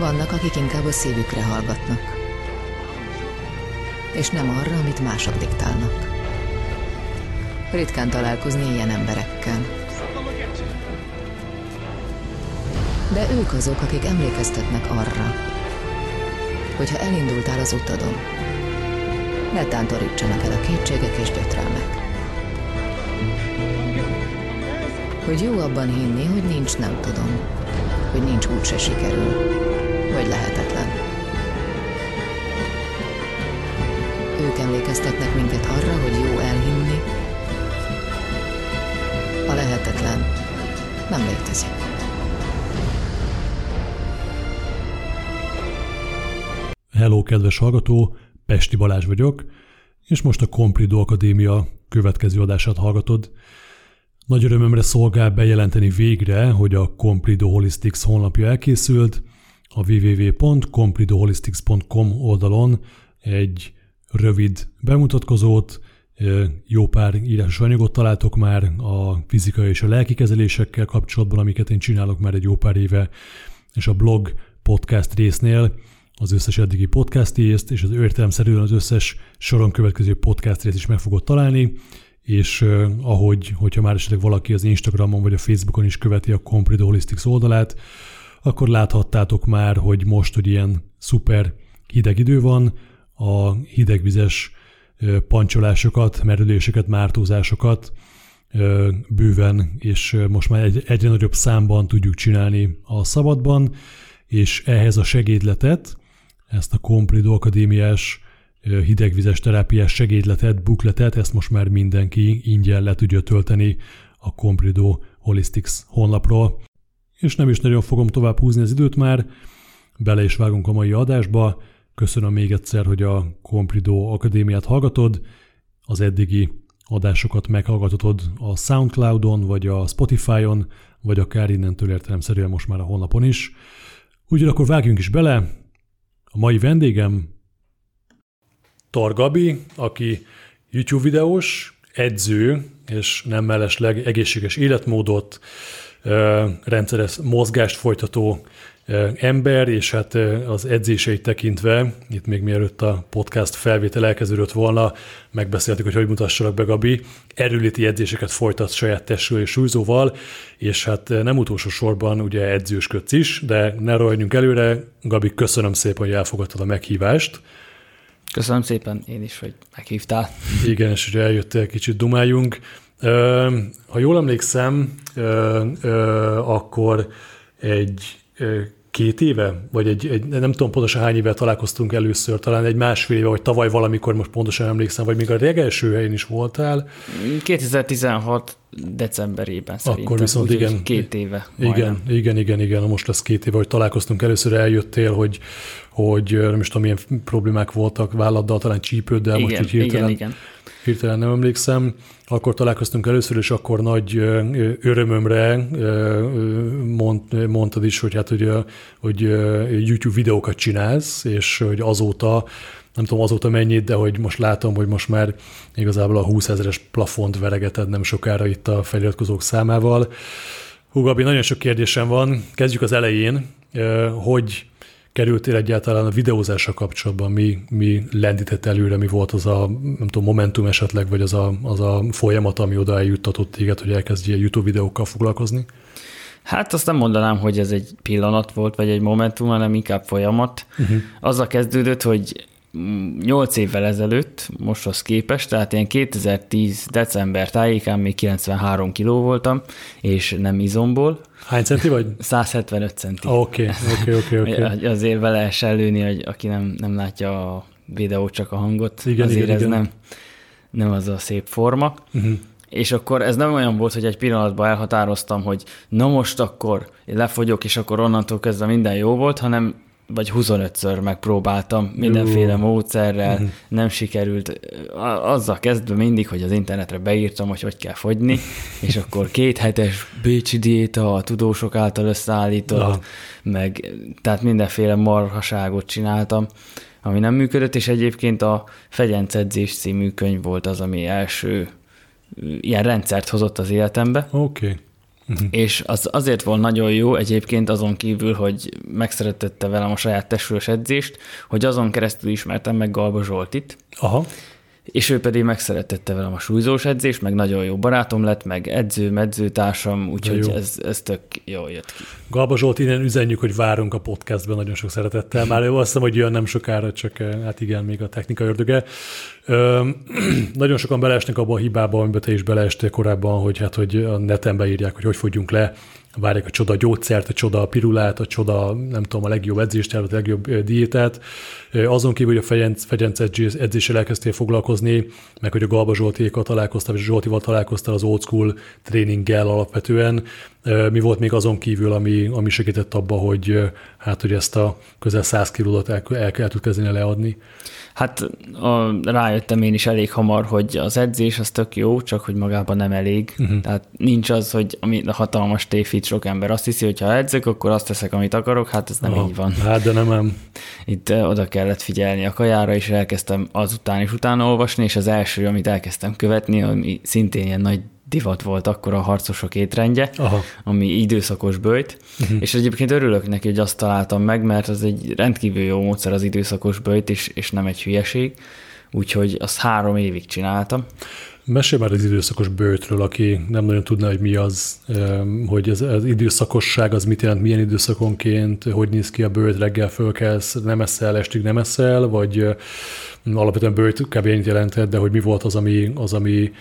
Vannak, akik inkább a szívükre hallgatnak. És nem arra, amit mások diktálnak. Ritkán találkozni ilyen emberekkel. De ők azok, akik emlékeztetnek arra, hogyha elindultál az utadon, ne tántorítsanak el a kétségek és gyötrelmek. Hogy jó abban hinni, hogy nincs nem tudom, hogy nincs úgyse sikerül, vagy lehetetlen. Ők emlékeztetnek minket arra, hogy jó elhinni, a lehetetlen nem létezik. Hello, kedves hallgató! Pesti Balázs vagyok, és most a Comprido Akadémia következő adását hallgatod. Nagy örömömre szolgál bejelenteni végre, hogy a Comprido Holistics honlapja elkészült. A www.compridoholistics.com oldalon egy rövid bemutatkozót, jó pár írásos anyagot találtok már a fizikai és a lelki kezelésekkel kapcsolatban, amiket én csinálok már egy jó pár éve, és a blog podcast résznél az összes eddigi podcast részt, és az értelemszerűen az összes soron következő podcast részt is meg fogod találni, és ahogy, hogyha már esetleg valaki az Instagramon vagy a Facebookon is követi a Comprido Holistics oldalát, akkor láthattátok már, hogy most, hogy ilyen szuper hideg idő van, a hidegvizes pancsolásokat, merüléseket, mártózásokat bőven, és most már egy, egyre nagyobb számban tudjuk csinálni a szabadban, és ehhez a segédletet, ezt a Comprido Akadémiás hidegvizes terápiás segédletet, bukletet, ezt most már mindenki ingyen le tudja tölteni a Comprido Holistics honlapról. És nem is nagyon fogom tovább húzni az időt már, bele is vágunk a mai adásba. Köszönöm még egyszer, hogy a Comprido Akadémiát hallgatod, az eddigi adásokat meghallgatod a Soundcloudon, vagy a Spotify-on, vagy akár innentől értelemszerűen most már a honlapon is. Úgyhogy akkor vágjunk is bele. A mai vendégem Targabi, aki YouTube videós, edző, és nem mellesleg egészséges életmódot, rendszeres mozgást folytató ember, és hát az edzéseit tekintve, itt még mielőtt a podcast felvétel elkezdődött volna, megbeszéltük, hogy hogy mutassalak be Gabi, erőléti edzéseket folytat saját testről és súlyzóval, és hát nem utolsó sorban ugye edzősködsz is, de ne rohanjunk előre. Gabi, köszönöm szépen, hogy elfogadtad a meghívást. Köszönöm szépen én is, hogy meghívtál. Igen, és hogy eljöttél, kicsit dumáljunk. Ha jól emlékszem, akkor egy két éve, vagy egy, egy, nem tudom pontosan hány éve találkoztunk először, talán egy másfél éve, vagy tavaly valamikor, most pontosan emlékszem, vagy még a legelső helyen is voltál. 2016 decemberében szerintem. Akkor viszont úgy, igen. Két éve. Igen, igen, igen, igen, most lesz két éve, hogy találkoztunk először, eljöttél, hogy, hogy nem is tudom, milyen problémák voltak válladdal, talán csípőddel, igen, most így hirtelen. Igen, igen hirtelen nem emlékszem, akkor találkoztunk először, és akkor nagy örömömre mond, mondtad is, hogy hát, hogy, hogy YouTube videókat csinálsz, és hogy azóta nem tudom azóta mennyit, de hogy most látom, hogy most már igazából a 20 ezeres plafont veregeted nem sokára itt a feliratkozók számával. Hú, Gabi, nagyon sok kérdésem van. Kezdjük az elején. Hogy kerültél egyáltalán a videózással kapcsolatban, mi, mi lendített előre, mi volt az a nem tudom, momentum esetleg, vagy az a, az a folyamat, ami oda eljuttatott téged, hogy elkezdjél YouTube videókkal foglalkozni? Hát azt nem mondanám, hogy ez egy pillanat volt, vagy egy momentum, hanem inkább folyamat. Uh-huh. Azzal kezdődött, hogy 8 évvel ezelőtt, mosthoz képest, tehát ilyen 2010 december tájékán még 93 kiló voltam, és nem izomból. Hány centi vagy? 175 centi. Oké, oké, oké. Azért vele lehessen lőni, hogy aki nem, nem látja a videót, csak a hangot, igen, azért igen, ez igen. Nem, nem az a szép forma. Uh-huh. És akkor ez nem olyan volt, hogy egy pillanatban elhatároztam, hogy na most akkor lefogyok, és akkor onnantól kezdve minden jó volt, hanem vagy 25-ször megpróbáltam mindenféle módszerrel, uh-huh. nem sikerült. Azzal kezdve mindig, hogy az internetre beírtam, hogy hogy kell fogyni, és akkor két hetes bécsi diéta a tudósok által összeállított, uh-huh. meg tehát mindenféle marhaságot csináltam, ami nem működött, és egyébként a Fegyencedzés című könyv volt az, ami első ilyen rendszert hozott az életembe. Oké. Okay. Uh-huh. És az azért volt nagyon jó egyébként azon kívül, hogy megszeretette velem a saját testős edzést, hogy azon keresztül ismertem meg Galba Zsoltit. Aha és ő pedig megszeretette velem a súlyzós edzést, meg nagyon jó barátom lett, meg edző, medzőtársam, úgyhogy ez, ez tök jól jött ki. Galba Zsolt, innen üzenjük, hogy várunk a podcastben nagyon sok szeretettel. Már azt hiszem, hogy jön nem sokára, csak eh, hát igen, még a technika ördöge. Nagyon sokan beleesnek abba a hibába, amiben te is beleestél korábban, hogy hát, hogy a neten beírják, hogy hogy fogyjunk le várják a csoda gyógyszert, a csoda pirulát, a csoda, nem tudom, a legjobb edzést, a legjobb diétát. Azon kívül, hogy a Ferenc, Ferenc edzéssel elkezdtél foglalkozni, meg hogy a Galba Zsoltiékkal találkoztál, és Zsoltival találkoztál az old school tréninggel alapvetően. Mi volt még azon kívül, ami, ami segített abba, hogy hát, hogy ezt a közel 100 kilót el, el, el tud kezdeni leadni? Hát a, rájöttem én is elég hamar, hogy az edzés az tök jó, csak hogy magában nem elég. Uh-huh. Tehát nincs az, hogy ami a hatalmas tévhit sok ember azt hiszi, hogy ha edzek, akkor azt teszek, amit akarok, hát ez nem Aha, így van. Hát de nem, nem. Itt oda kellett figyelni a kajára, és elkezdtem azután is utána olvasni, és az első, amit elkezdtem követni, ami szintén ilyen nagy divat volt akkor a harcosok étrendje, Aha. ami időszakos bőjt, uh-huh. és egyébként örülök neki, hogy azt találtam meg, mert az egy rendkívül jó módszer az időszakos bőjt, és, és nem egy hülyeség, úgyhogy azt három évig csináltam. Mesélj már az időszakos bőtről, aki nem nagyon tudná, hogy mi az, hogy ez, az időszakosság az mit jelent, milyen időszakonként, hogy néz ki a bőt, reggel fölkelsz, nem eszel, estig nem eszel, vagy alapvetően bőt kb. jelentett, de hogy mi volt az, ami, az, ami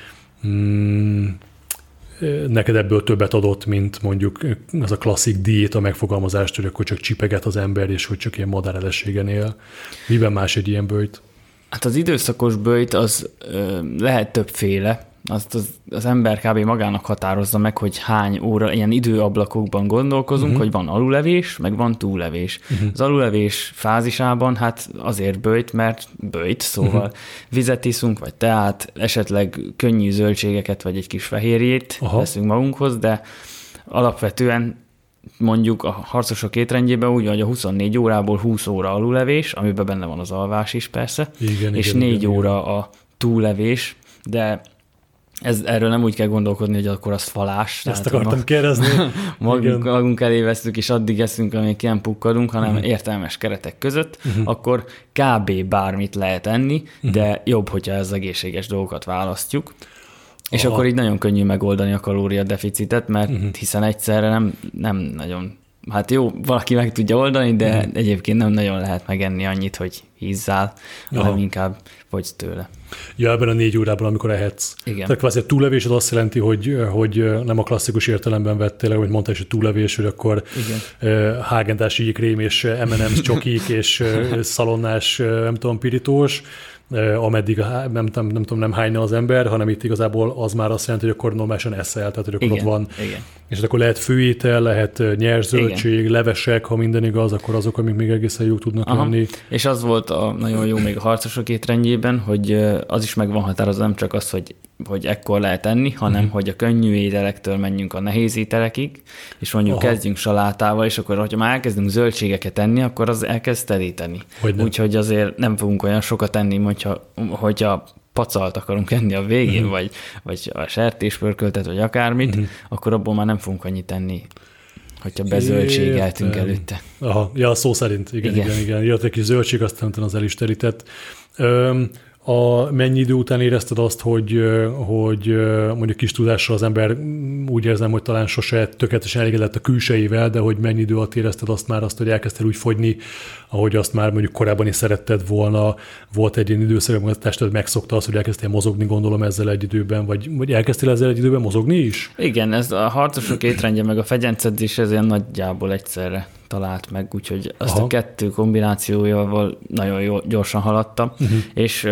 mm, neked ebből többet adott, mint mondjuk az a klasszik diéta megfogalmazást, hogy akkor csak csipeget az ember, és hogy csak ilyen madárelességen él. Miben más egy ilyen bőjt? Hát az időszakos bőjt az lehet többféle, azt az, az ember kb. magának határozza meg, hogy hány óra, ilyen időablakokban gondolkozunk, uh-huh. hogy van alulevés, meg van túllevés. Uh-huh. Az alulevés fázisában hát azért bőjt, mert bőjt, szóval uh-huh. vizet iszunk, vagy teát, esetleg könnyű zöldségeket, vagy egy kis fehérjét Aha. veszünk magunkhoz, de alapvetően mondjuk a harcosok étrendjében úgy, hogy a 24 órából 20 óra alulevés, amiben benne van az alvás is persze, igen, és igen, 4 igen, óra igen. a túllevés, de ez, erről nem úgy kell gondolkodni, hogy akkor az falás. Ezt akartam mag, kérdezni. magunk, magunk elé vesztük, és addig eszünk, amíg ilyen pukkadunk, hanem uh-huh. értelmes keretek között, uh-huh. akkor kb. bármit lehet enni, uh-huh. de jobb, hogyha ez egészséges dolgokat választjuk. És Aha. akkor így nagyon könnyű megoldani a kalóriadeficitet, mert uh-huh. hiszen egyszerre nem, nem nagyon hát jó, valaki meg tudja oldani, de mm. egyébként nem nagyon lehet megenni annyit, hogy hízzál, Aha. hanem inkább vagy tőle. Ja, ebben a négy órában, amikor ehetsz. Igen. Tehát kvázi a túlevés az azt jelenti, hogy, hogy nem a klasszikus értelemben vettél, hogy mondta is, hogy túlevés, hogy akkor Igen. hágendási krém és M&M's csokik és szalonnás, nem tudom, pirítós, ameddig nem, nem, nem, nem tudom, nem hányna az ember, hanem itt igazából az már azt jelenti, hogy akkor normálisan eszel, tehát hogy akkor igen, ott van. Igen. És akkor lehet főétel, lehet nyers zöldség, igen. levesek, ha minden igaz, akkor azok, amik még egészen jók tudnak Aha. lenni. És az volt a nagyon jó még a harcosok étrendjében, hogy az is meg van határozva, nem csak az, hogy hogy ekkor lehet enni, hanem mm. hogy a könnyű ételektől menjünk a nehéz ételekig, és mondjuk Aha. kezdjünk salátával, és akkor, hogyha már elkezdünk zöldségeket enni, akkor az elkezd teríteni. Úgyhogy azért nem fogunk olyan sokat enni, hogyha, hogyha pacalt akarunk enni a végén, mm. vagy, vagy a sertéspörköltet, vagy akármit, mm. akkor abból már nem fogunk annyit enni hogyha bezöldségeltünk előtte. Aha, ja, szó szerint, igen, igen, igen. igen. Jött egy kis zöldség, aztán az el is terített. Öm, a mennyi idő után érezted azt, hogy, hogy mondjuk kis tudással az ember úgy érzem, hogy talán sose tökéletesen elégedett a külsejével, de hogy mennyi idő alatt érezted azt már azt, hogy elkezdtél úgy fogyni, ahogy azt már mondjuk korábban is szeretted volna, volt egy ilyen időszak, amikor a tested megszokta azt, hogy elkezdtél mozogni, gondolom ezzel egy időben, vagy, vagy elkezdtél ezzel egy időben mozogni is? Igen, ez a harcosok étrendje meg a fegyencedzés, ez ilyen nagyjából egyszerre talált meg, úgyhogy azt Aha. a kettő kombinációjával nagyon jó, gyorsan haladtam, uh-huh. és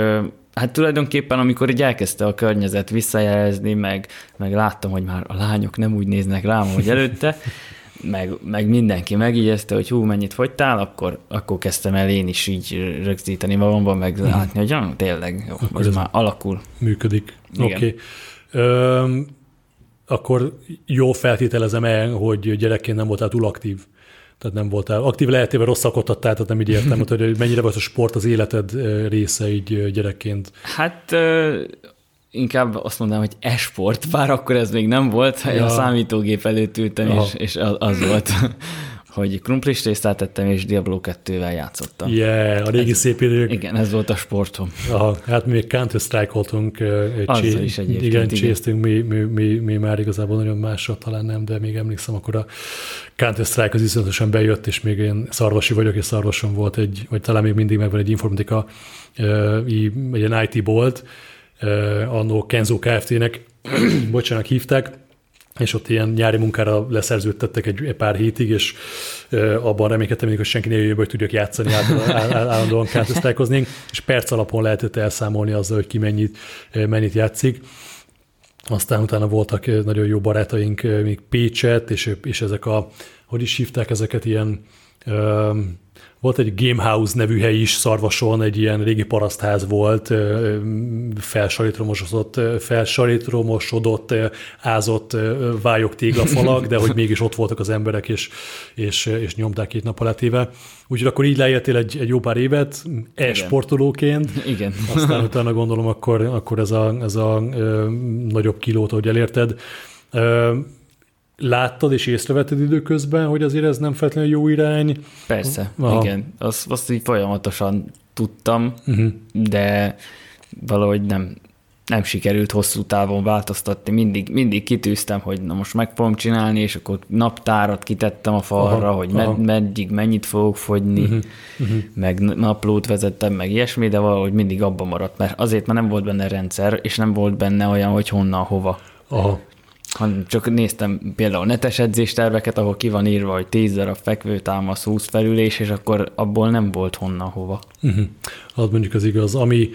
hát tulajdonképpen, amikor így elkezdte a környezet visszajelezni, meg, meg láttam, hogy már a lányok nem úgy néznek rám, hogy előtte, meg, meg mindenki megígyezte, hogy hú, mennyit fogytál, akkor, akkor kezdtem el én is így rögzíteni magamban, meg uh-huh. látni, hogy ja, tényleg, jó, az már alakul. Működik. Oké. Okay. akkor jó feltételezem el, hogy gyerekként nem voltál túl aktív tehát nem voltál aktív lehetéve rosszakot adtál, tehát nem így értem, hogy mennyire volt a sport az életed része így gyerekként. Hát inkább azt mondanám, hogy esport, bár akkor ez még nem volt, ja. a számítógép előtt ültem, és, és az volt hogy krumplis tésztát tettem, és Diablo 2-vel játszottam. Yeah, a régi ez, szép idők. Igen, ez volt a sportom. Aha, hát mi még counter strike voltunk. Azzal is egyébként. Igen, csésztünk, mi, mi, mi, mi, már igazából nagyon másra talán nem, de még emlékszem, akkor a Counter-Strike az iszonyatosan bejött, és még én szarvasi vagyok, és szarvason volt egy, vagy talán még mindig megvan egy informatika, egy ilyen IT bolt, annó Kenzo Kft-nek, bocsánat, hívták, és ott ilyen nyári munkára leszerződtettek egy, egy pár hétig, és abban reménykedtem hogy senki ne jöjjön, hogy tudjak játszani, állandóan counter és perc alapon lehetett elszámolni azzal, hogy ki mennyit, mennyit játszik. Aztán utána voltak nagyon jó barátaink, még Pécset, és, és ezek a, hogy is hívták ezeket, ilyen volt egy Gamehouse nevű hely is Szarvason, egy ilyen régi parasztház volt, felsalitromosodott, felsalitromosodott ázott vályok téglafalak, de hogy mégis ott voltak az emberek, és, és, és nyomták két nap alatt Úgyhogy akkor így leértél egy, egy jó pár évet, e-sportolóként. Igen. Aztán utána gondolom, akkor, akkor ez a, ez a ö, nagyobb kilót, hogy elérted. Ö, láttad és észrevetted időközben, hogy azért ez nem feltétlenül jó irány? Persze, Aha. igen. Azt, azt így folyamatosan tudtam, uh-huh. de valahogy nem, nem sikerült hosszú távon változtatni. Mindig, mindig kitűztem, hogy na most meg fogom csinálni, és akkor naptárat kitettem a falra, aha, hogy med, meddig mennyit fogok fogyni, uh-huh, uh-huh. meg naplót vezettem, meg ilyesmi, de valahogy mindig abban maradt, mert azért, mert nem volt benne rendszer, és nem volt benne olyan, hogy honnan, hova. Aha hanem csak néztem például netes edzésterveket, ahol ki van írva, hogy 10 darab fekvő támasz, 20 felülés, és akkor abból nem volt honnan hova. Uh-huh. Az mondjuk az igaz. Ami,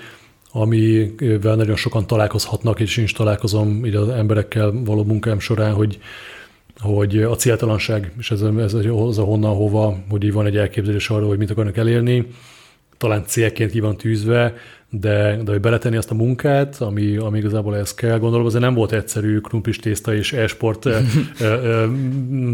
amivel nagyon sokan találkozhatnak, és én is találkozom így az emberekkel való munkám során, hogy hogy a céltalanság, és ez, ez az a honnan hova, hogy így van egy elképzelés arról, hogy mit akarnak elérni, talán célként ki van tűzve, de, de hogy beletenni azt a munkát, ami, ami igazából ez kell, gondolom, azért nem volt egyszerű krumplis tészta és e-sport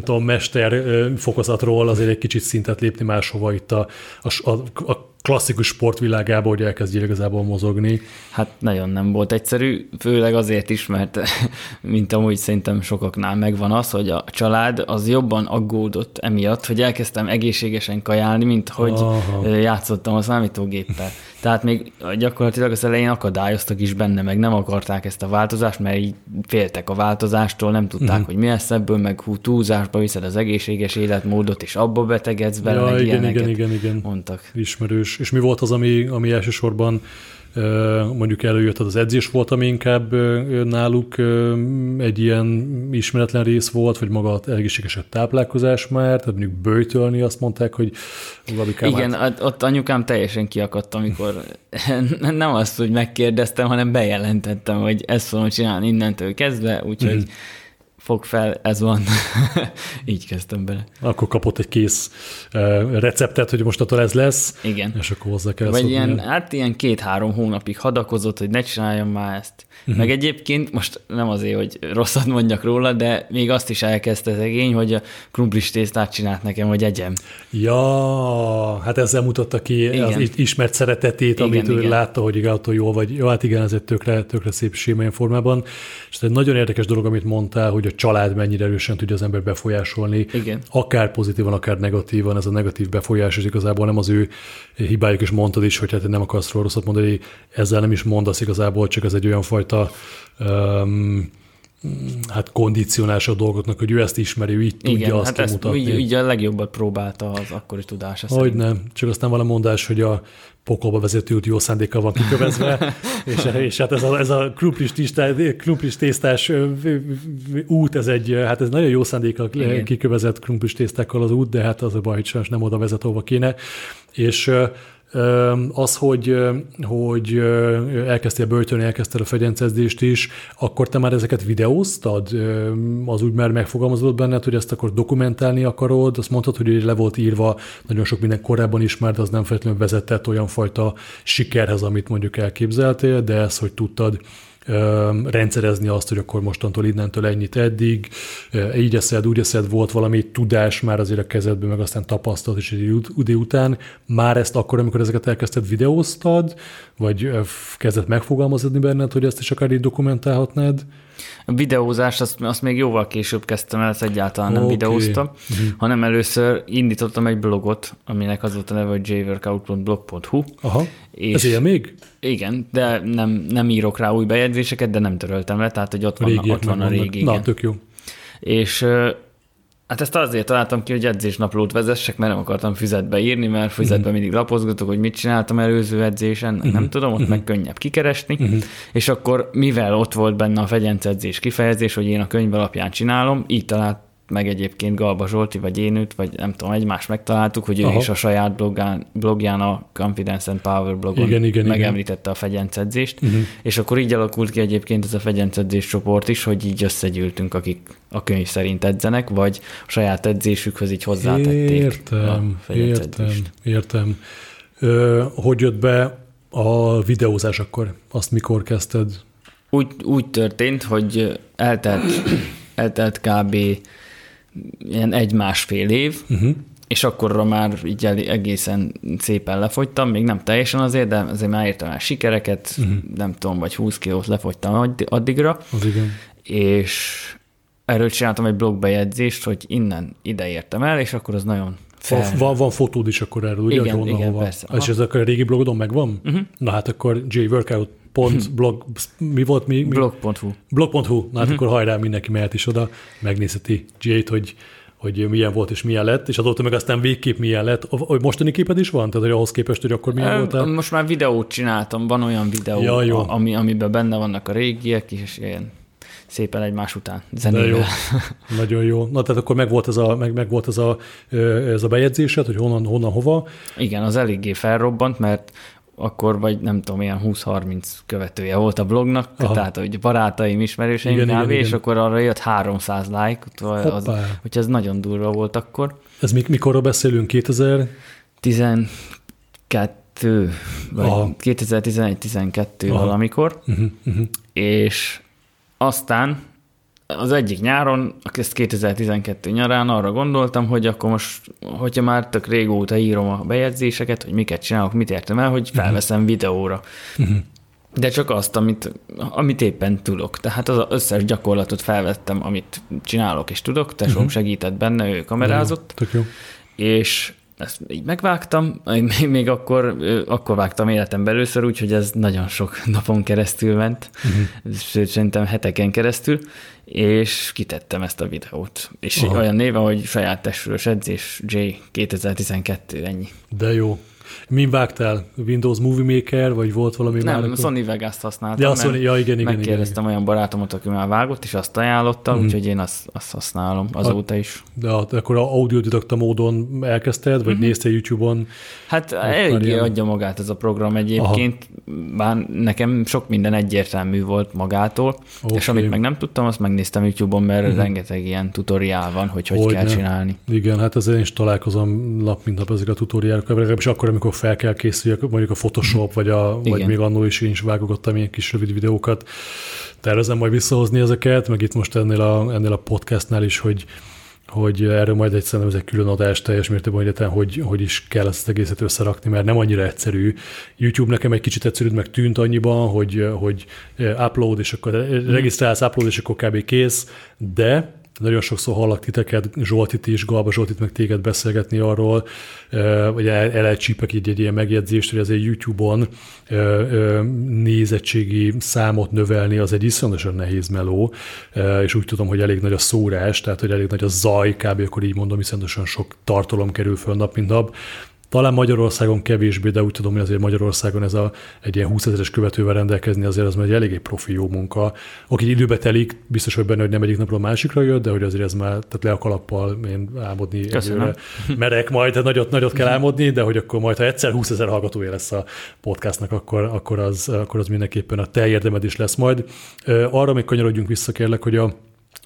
tudom, mester fokozatról azért egy kicsit szintet lépni máshova itt a, a, a, a klasszikus sportvilágába, hogy elkezdjél igazából mozogni. Hát nagyon nem volt egyszerű, főleg azért is, mert mint amúgy szerintem sokaknál megvan az, hogy a család az jobban aggódott emiatt, hogy elkezdtem egészségesen kajálni, mint hogy Aha. játszottam a számítógéppel. Tehát még gyakorlatilag az elején akadályoztak is benne, meg nem akarták ezt a változást, mert így féltek a változástól, nem tudták, uh-huh. hogy mi lesz ebből, meg hú, túlzásba viszed az egészséges életmódot, és abba betegedsz bele, ja, igen, igen, igen, igen, mondtak. Ismerős. És mi volt az, ami, ami elsősorban mondjuk előjött, az edzés volt, ami inkább náluk egy ilyen ismeretlen rész volt, vagy maga egészségesebb táplálkozás már, tehát mondjuk bőjtölni azt mondták, hogy valami Igen, át... ott anyukám teljesen kiakadt, amikor nem azt, hogy megkérdeztem, hanem bejelentettem, hogy ezt fogom csinálni innentől kezdve, úgyhogy mm fog fel, ez van. Így kezdtem bele. Akkor kapott egy kész receptet, hogy most attól ez lesz. Igen. És akkor hozzá kell Vagy ilyen, hát ilyen két-három hónapig hadakozott, hogy ne csináljam már ezt. Uh-huh. Meg egyébként most nem azért, hogy rosszat mondjak róla, de még azt is elkezdte szegény, hogy a krumplis tésztát csinált nekem, hogy egyem. Ja, hát ezzel mutatta ki igen. az ismert szeretetét, igen, amit igen. ő látta, hogy attól jól vagy. Jó, hát igen, ez egy tökre, tökre szép séma formában. És ez egy nagyon érdekes dolog, amit mondtál, hogy a család mennyire erősen tudja az ember befolyásolni. Igen. Akár pozitívan, akár negatívan, ez a negatív befolyás, és igazából nem az ő hibájuk, és mondtad is, hogy hát nem akarsz rosszat mondani, ezzel nem is mondasz igazából, csak ez egy olyan fajta um, hát kondicionálás a dolgoknak, hogy ő ezt ismeri, ő így Igen, tudja azt hát mutatni. Így, így a legjobbat próbálta az akkori tudása Hogy nem, csak aztán van a mondás, hogy a pokolba vezető út jó szándékkal van kikövezve, és, és hát ez a, ez a krumplis, tisztás, krumplis tésztás út, ez egy, hát ez nagyon jó szándékkal Igen. kikövezett krumplis tésztákkal az út, de hát az a baj, hogy nem oda vezet, ahova kéne. És az, hogy, hogy elkezdtél böjtölni, elkezdtél a fegyencezést is, akkor te már ezeket videóztad? Az úgy már megfogalmazódott benned, hogy ezt akkor dokumentálni akarod? Azt mondtad, hogy le volt írva, nagyon sok minden korábban ismert, az nem feltétlenül vezetett olyan fajta sikerhez, amit mondjuk elképzeltél, de ez, hogy tudtad rendszerezni azt, hogy akkor mostantól innentől ennyit eddig, így eszed, úgy eszed, volt valami tudás már azért a kezedben, meg aztán tapasztalat is egy idő után. Már ezt akkor, amikor ezeket elkezdted videóztad, vagy kezdett megfogalmazni benned, hogy ezt is akár így dokumentálhatnád? A videózás, azt, azt még jóval később kezdtem el, ezt egyáltalán nem okay. videóztam, uh-huh. hanem először indítottam egy blogot, aminek az volt a neve, hogy jworkout.blog.hu. Aha, és ez ilyen még? Igen, de nem, nem írok rá új bejegyzéseket, de nem töröltem le, tehát hogy ott van, ott van a régi. Na, tök jó. És Hát ezt azért találtam ki, hogy edzésnaplót vezessek, mert nem akartam füzetbe írni, mert füzetben uh-huh. mindig lapozgatok, hogy mit csináltam előző edzésen, uh-huh. nem tudom, ott uh-huh. meg könnyebb kikeresni, uh-huh. és akkor mivel ott volt benne a fegyencedzés kifejezés, hogy én a könyv alapján csinálom, így talált, meg egyébként Galba Zsolti, vagy én őt, vagy nem tudom, egymást megtaláltuk, hogy ő Aha. is a saját blogján, blogján, a Confidence and Power blogon igen, igen, megemlítette igen. a fegyencedzést, uh-huh. és akkor így alakult ki egyébként ez a fegyencedzés csoport is, hogy így összegyűltünk, akik a könyv szerint edzenek, vagy a saját edzésükhöz így hozzátették értem, a Értem, értem. Ö, hogy jött be a videózás akkor? Azt mikor kezdted? Úgy, úgy történt, hogy eltelt, eltelt kb ilyen egy-másfél év, uh-huh. és akkorra már így egészen szépen lefogytam, még nem teljesen azért, de azért már értem el sikereket, uh-huh. nem tudom, vagy 20 kilót lefogytam addigra. Az igen. És erről csináltam egy blogbejegyzést, hogy innen ide értem el, és akkor az nagyon fel... Van, van fotód is akkor erről, ugye? Igen, honnan, igen hova. persze. És ez akkor a régi blogodon megvan? Uh-huh. Na hát akkor jworkout pont blog, mi volt mi? mi? Blog.hu. Blog.hu, na hát uh-huh. akkor hajrá, mindenki mehet is oda, megnézheti G-t, hogy hogy milyen volt és milyen lett, és azóta meg aztán végképp milyen lett. Hogy mostani képed is van? Tehát, hogy ahhoz képest, hogy akkor milyen volt? Most már videót csináltam, van olyan videó, ja, jó. Ami, amiben benne vannak a régiek, és ilyen szépen egymás után zenével. jó. Nagyon jó. Na, tehát akkor meg volt ez a, meg, meg volt ez a, ez a bejegyzésed, hogy honnan, honnan, hova? Igen, az eléggé felrobbant, mert akkor vagy nem tudom, ilyen 20-30 követője volt a blognak, Aha. tehát hogy barátaim, ismerőseim igen, kb, igen, és igen. akkor arra jött 300 like, az, hogy ez nagyon durva volt akkor. Ez mik, mikorra beszélünk? 2000? 12, vagy 2011-12 valamikor, uh-huh, uh-huh. és aztán az egyik nyáron, ezt 2012 nyarán arra gondoltam, hogy akkor most, hogyha már tök régóta írom a bejegyzéseket, hogy miket csinálok, mit értem el, hogy felveszem videóra. Uh-huh. De csak azt, amit, amit éppen tudok. Tehát az összes gyakorlatot felvettem, amit csinálok és tudok, tesóm uh-huh. segített benne, ő kamerázott. Tök jó. És ezt így megvágtam, még, még akkor, akkor vágtam életemben először, úgyhogy ez nagyon sok napon keresztül ment, uh-huh. sőt, szerintem heteken keresztül, és kitettem ezt a videót. És Aha. olyan néve, hogy saját testről edzés J 2012, ennyi. De jó. Min vágtál? Windows Movie Maker, vagy volt valami Nem, már? Sony Vegas-t használtam. Ja, Sony, ja igen, igen, Megkérdeztem igen, olyan barátomat, aki már vágott, és azt ajánlotta, mm. úgyhogy én azt, azt használom azóta is. De akkor a audiodidakta módon elkezdted, vagy mm-hmm. néztél YouTube-on? Hát eléggé adja magát ez a program egyébként, Aha. bár nekem sok minden egyértelmű volt magától, okay. és amit meg nem tudtam, azt megnéztem YouTube-on, mert mm-hmm. rengeteg ilyen tutoriál van, hogy hogy, hogy kell ne. csinálni. Igen, hát ezzel én is találkozom nap mint nap ezek a tutoriálok, legalábbis akkor, amikor fel kell készüljek, mondjuk a Photoshop, vagy, a, vagy még annól is én is vágogattam ilyen kis rövid videókat. Tervezem majd visszahozni ezeket, meg itt most ennél a, ennél a podcastnál is, hogy, hogy erről majd egyszer ez egy külön adás teljes mértékben, hogy, hogy, hogy is kell ezt egészet összerakni, mert nem annyira egyszerű. YouTube nekem egy kicsit egyszerűbb meg tűnt annyiban, hogy, hogy upload, és akkor regisztrálsz, upload, és akkor kb. kész, de nagyon sokszor hallak titeket, Zsoltit is, Galba Zsoltit meg téged beszélgetni arról, vagy el, el csípek így egy ilyen megjegyzést, hogy azért YouTube-on nézettségi számot növelni az egy iszonyatosan nehéz meló, és úgy tudom, hogy elég nagy a szórás, tehát hogy elég nagy a zaj, kb. akkor így mondom, iszonyatosan sok tartalom kerül föl nap, mint nap, talán Magyarországon kevésbé, de úgy tudom, hogy azért Magyarországon ez a, egy ilyen 20 ezeres követővel rendelkezni azért az már egy eléggé profi jó munka. Aki időbe telik, biztos, hogy benne, hogy nem egyik napról másikra jött, de hogy azért ez már, tehát le a kalappal én álmodni egyőre merek majd, tehát nagyot, nagyot kell álmodni, de hogy akkor majd, ha egyszer 20 ezer hallgatója lesz a podcastnak, akkor, akkor, az, akkor az mindenképpen a te érdemed is lesz majd. Arra még kanyarodjunk vissza, kérlek, hogy a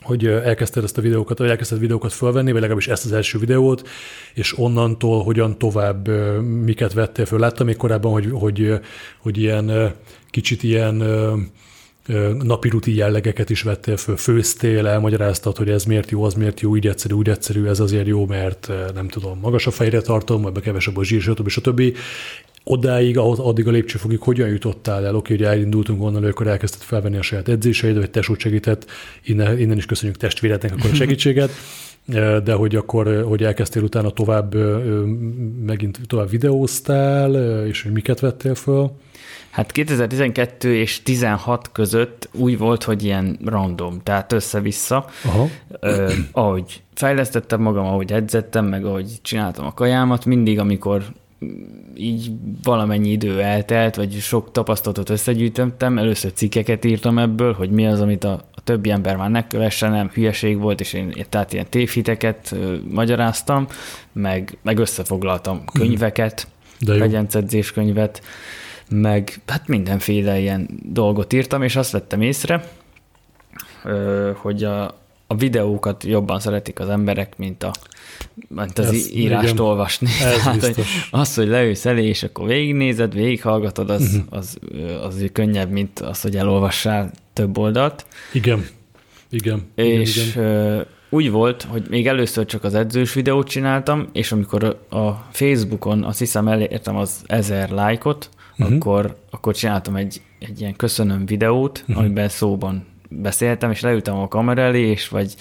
hogy elkezdted ezt a videókat, vagy elkezdted videókat fölvenni, vagy legalábbis ezt az első videót, és onnantól hogyan tovább, miket vettél föl. Láttam még korábban, hogy, hogy, hogy ilyen kicsit ilyen napi rutin jellegeket is vettél föl, főztél, elmagyaráztad, hogy ez miért jó, az miért jó, így egyszerű, úgy egyszerű, ez azért jó, mert nem tudom, magas a fejre tartom, ebbe kevesebb a zsír, stb. stb. Odáig, ahhoz, addig a lépcsőfogig hogyan jutottál el? Oké, hogy elindultunk onnan, akkor elkezdted felvenni a saját edzéseid, vagy tesót segített, innen, innen is köszönjük testvérednek akkor a segítséget, de hogy akkor, hogy elkezdtél utána tovább, megint tovább videóztál, és hogy miket vettél föl? Hát 2012 és 16 között úgy volt, hogy ilyen random, tehát össze-vissza. Aha. Ö, ahogy fejlesztettem magam, ahogy edzettem, meg ahogy csináltam a kajámat, mindig, amikor így valamennyi idő eltelt, vagy sok tapasztalatot összegyűjtöttem, először cikkeket írtam ebből, hogy mi az, amit a, a többi ember már ne kövessen, nem hülyeség volt, és én tehát ilyen tévhiteket ö, magyaráztam, meg, meg összefoglaltam mhm. könyveket, vegyencedzés könyvet, meg hát mindenféle ilyen dolgot írtam, és azt vettem észre, hogy a, a videókat jobban szeretik az emberek, mint, a, mint az Ez, írást igen, olvasni. Ez Tehát, hogy az, hogy leülsz elé, és akkor végignézed, végighallgatod, az, uh-huh. az, az, az könnyebb, mint az, hogy elolvassál több oldalt. Igen. Igen. És igen. úgy volt, hogy még először csak az edzős videót csináltam, és amikor a Facebookon azt hiszem elértem az ezer lájkot, uh-huh. akkor, akkor csináltam egy, egy ilyen köszönöm videót, uh-huh. amiben szóban beszéltem, és leültem a kamera elé, és vagy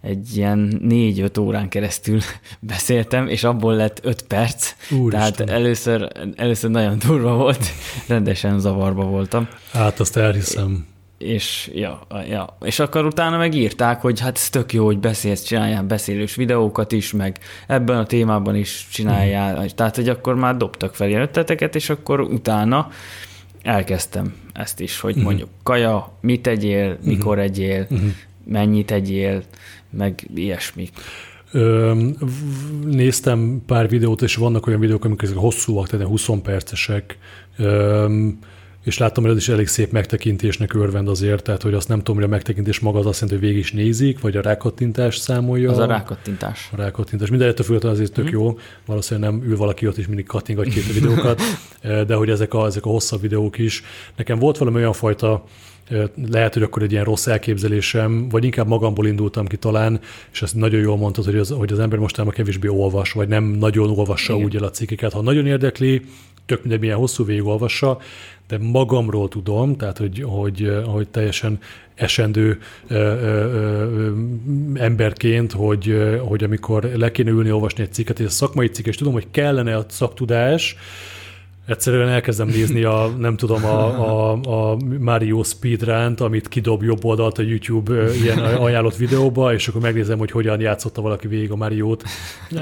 egy ilyen négy-öt órán keresztül beszéltem, és abból lett öt perc. Úristen. Tehát először, először nagyon durva volt, rendesen zavarba voltam. Hát azt elhiszem. És, ja, ja, és akkor utána megírták, hogy hát ez tök jó, hogy beszélsz, csináljál beszélős videókat is, meg ebben a témában is csináljál. Uh-huh. Tehát, hogy akkor már dobtak fel ilyen ötleteket, és akkor utána elkezdtem ezt is, hogy uh-huh. mondjuk kaja, mit egyél, uh-huh. mikor egyél, uh-huh. mennyit egyél, meg ilyesmi. Ö, néztem pár videót, és vannak olyan videók, amik hosszúak, tehát 20 percesek. Ö, és láttam, hogy ez is elég szép megtekintésnek örvend azért, tehát hogy azt nem tudom, hogy a megtekintés maga az azt jelenti, hogy végig is nézik, vagy a rákattintás számolja. Az a rákattintás. A rákattintás. Minden ettől függetlenül azért tök mm. jó, valószínűleg nem ül valaki ott és mindig kattingatja a videókat, de hogy ezek a, ezek a hosszabb videók is. Nekem volt valami olyan fajta lehet, hogy akkor egy ilyen rossz elképzelésem, vagy inkább magamból indultam ki talán, és ezt nagyon jól mondtad, hogy az, hogy az ember mostanában kevésbé olvas, vagy nem nagyon olvassa Igen. úgy el a cikkeket. Ha nagyon érdekli, tök mindegy, milyen hosszú végigolvassa, de magamról tudom, tehát hogy, hogy, hogy teljesen esendő ö, ö, ö, emberként, hogy, hogy amikor le kéne ülni olvasni egy cikket, és a szakmai cikk, és tudom, hogy kellene a szaktudás, Egyszerűen elkezdem nézni a, nem tudom, a, a, a Mario speedrun amit kidob jobb oldalt a YouTube ilyen ajánlott videóba, és akkor megnézem, hogy hogyan játszotta valaki végig a Mario-t